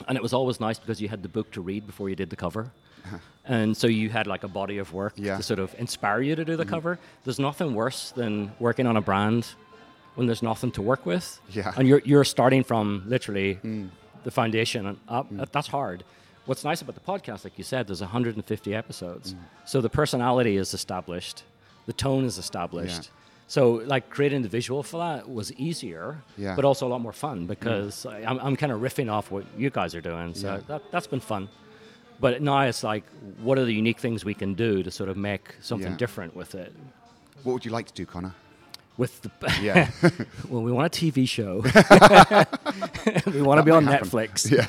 and it was always nice because you had the book to read before you did the cover, uh-huh. and so you had like a body of work Yeah. to sort of inspire you to do the mm-hmm. cover. There's nothing worse than working on a brand when there's nothing to work with, Yeah. and you're you're starting from literally mm. the foundation up. That- That's hard. What's nice about the podcast, like you said, there's 150 episodes, mm. so the personality is established, the tone is established. So, like creating the visual for that was easier, Yeah. but also a lot more fun because mm. I- I'm, I'm kind of riffing off what you guys are doing. So Yeah. that that's been fun. But now it's like, what are the unique things we can do to sort of make something Yeah. different with it? what would you like to do, Connor? With the Yeah. well, we want a TV show. we want to be on happen. Netflix. Yeah.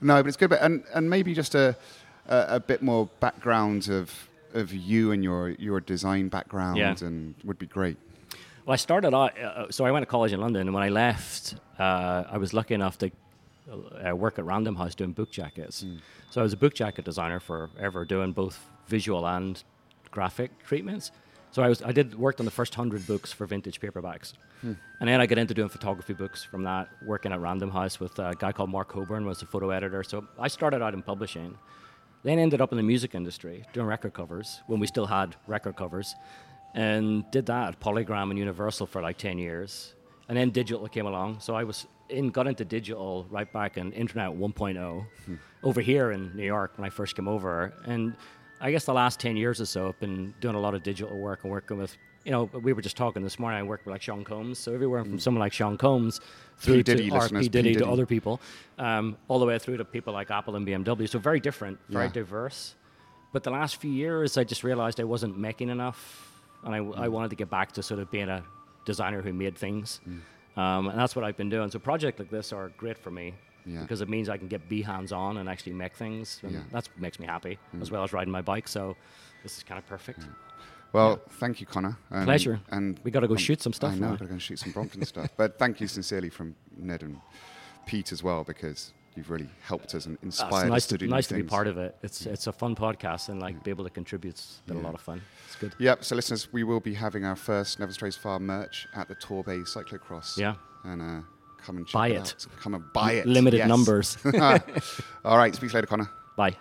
no, but it's good. But and and maybe just a a, a bit more background of of you and your your design background, Yeah. and would be great. Well, I started out, uh, so I went to college in London, and when I left, uh, I was lucky enough to uh, work at Random House doing book jackets. So I was a book jacket designer forever, doing both visual and graphic treatments. So I was, I did worked on the first hundred books for vintage paperbacks, hmm. and then I got into doing photography books from that. Working at Random House with a guy called Mark Coburn was the photo editor. So I started out in publishing, then ended up in the music industry doing record covers when we still had record covers, and did that at Polygram and Universal for like ten years, and then digital came along. So I was in got into digital right back in Internet 1.0 hmm. over here in New York when I first came over, and I guess the last ten years or so I've been doing a lot of digital work and working with. You know, we were just talking this morning. I worked with like Sean Combs, so everywhere from someone like Sean Combs through Diddy to RP Diddy P. to other people, um, all the way through to people like Apple and BMW. So very different, very Yeah. diverse. But the last few years, I just realized I wasn't making enough, and I, Mm. I wanted to get back to sort of being a designer who made things. Mm. Um, and that's what I've been doing. So projects like this are great for me Yeah. because it means I can get be hands on and actually make things. And Yeah. Mm. that's what makes me happy, as well as riding my bike. So this is kind of perfect. Well, thank you, Connor. And, Pleasure. And We gotta go um, shoot some stuff I know, got to go and shoot some Brompton stuff. But thank you sincerely from Ned and Pete as well because you've really helped us and Uh, inspired nice us to, to, do nice to be part of it. It's it's a fun podcast and like be able to contribute it's been a lot of fun. It's good. Yep. So, listeners, we will be having our first Never Strays Far merch at the Torbay Cyclocross. Yeah. And uh, come and check Buy it, it. Come and buy it. Limited yes. numbers. All right. Speak later, Connor. Bye.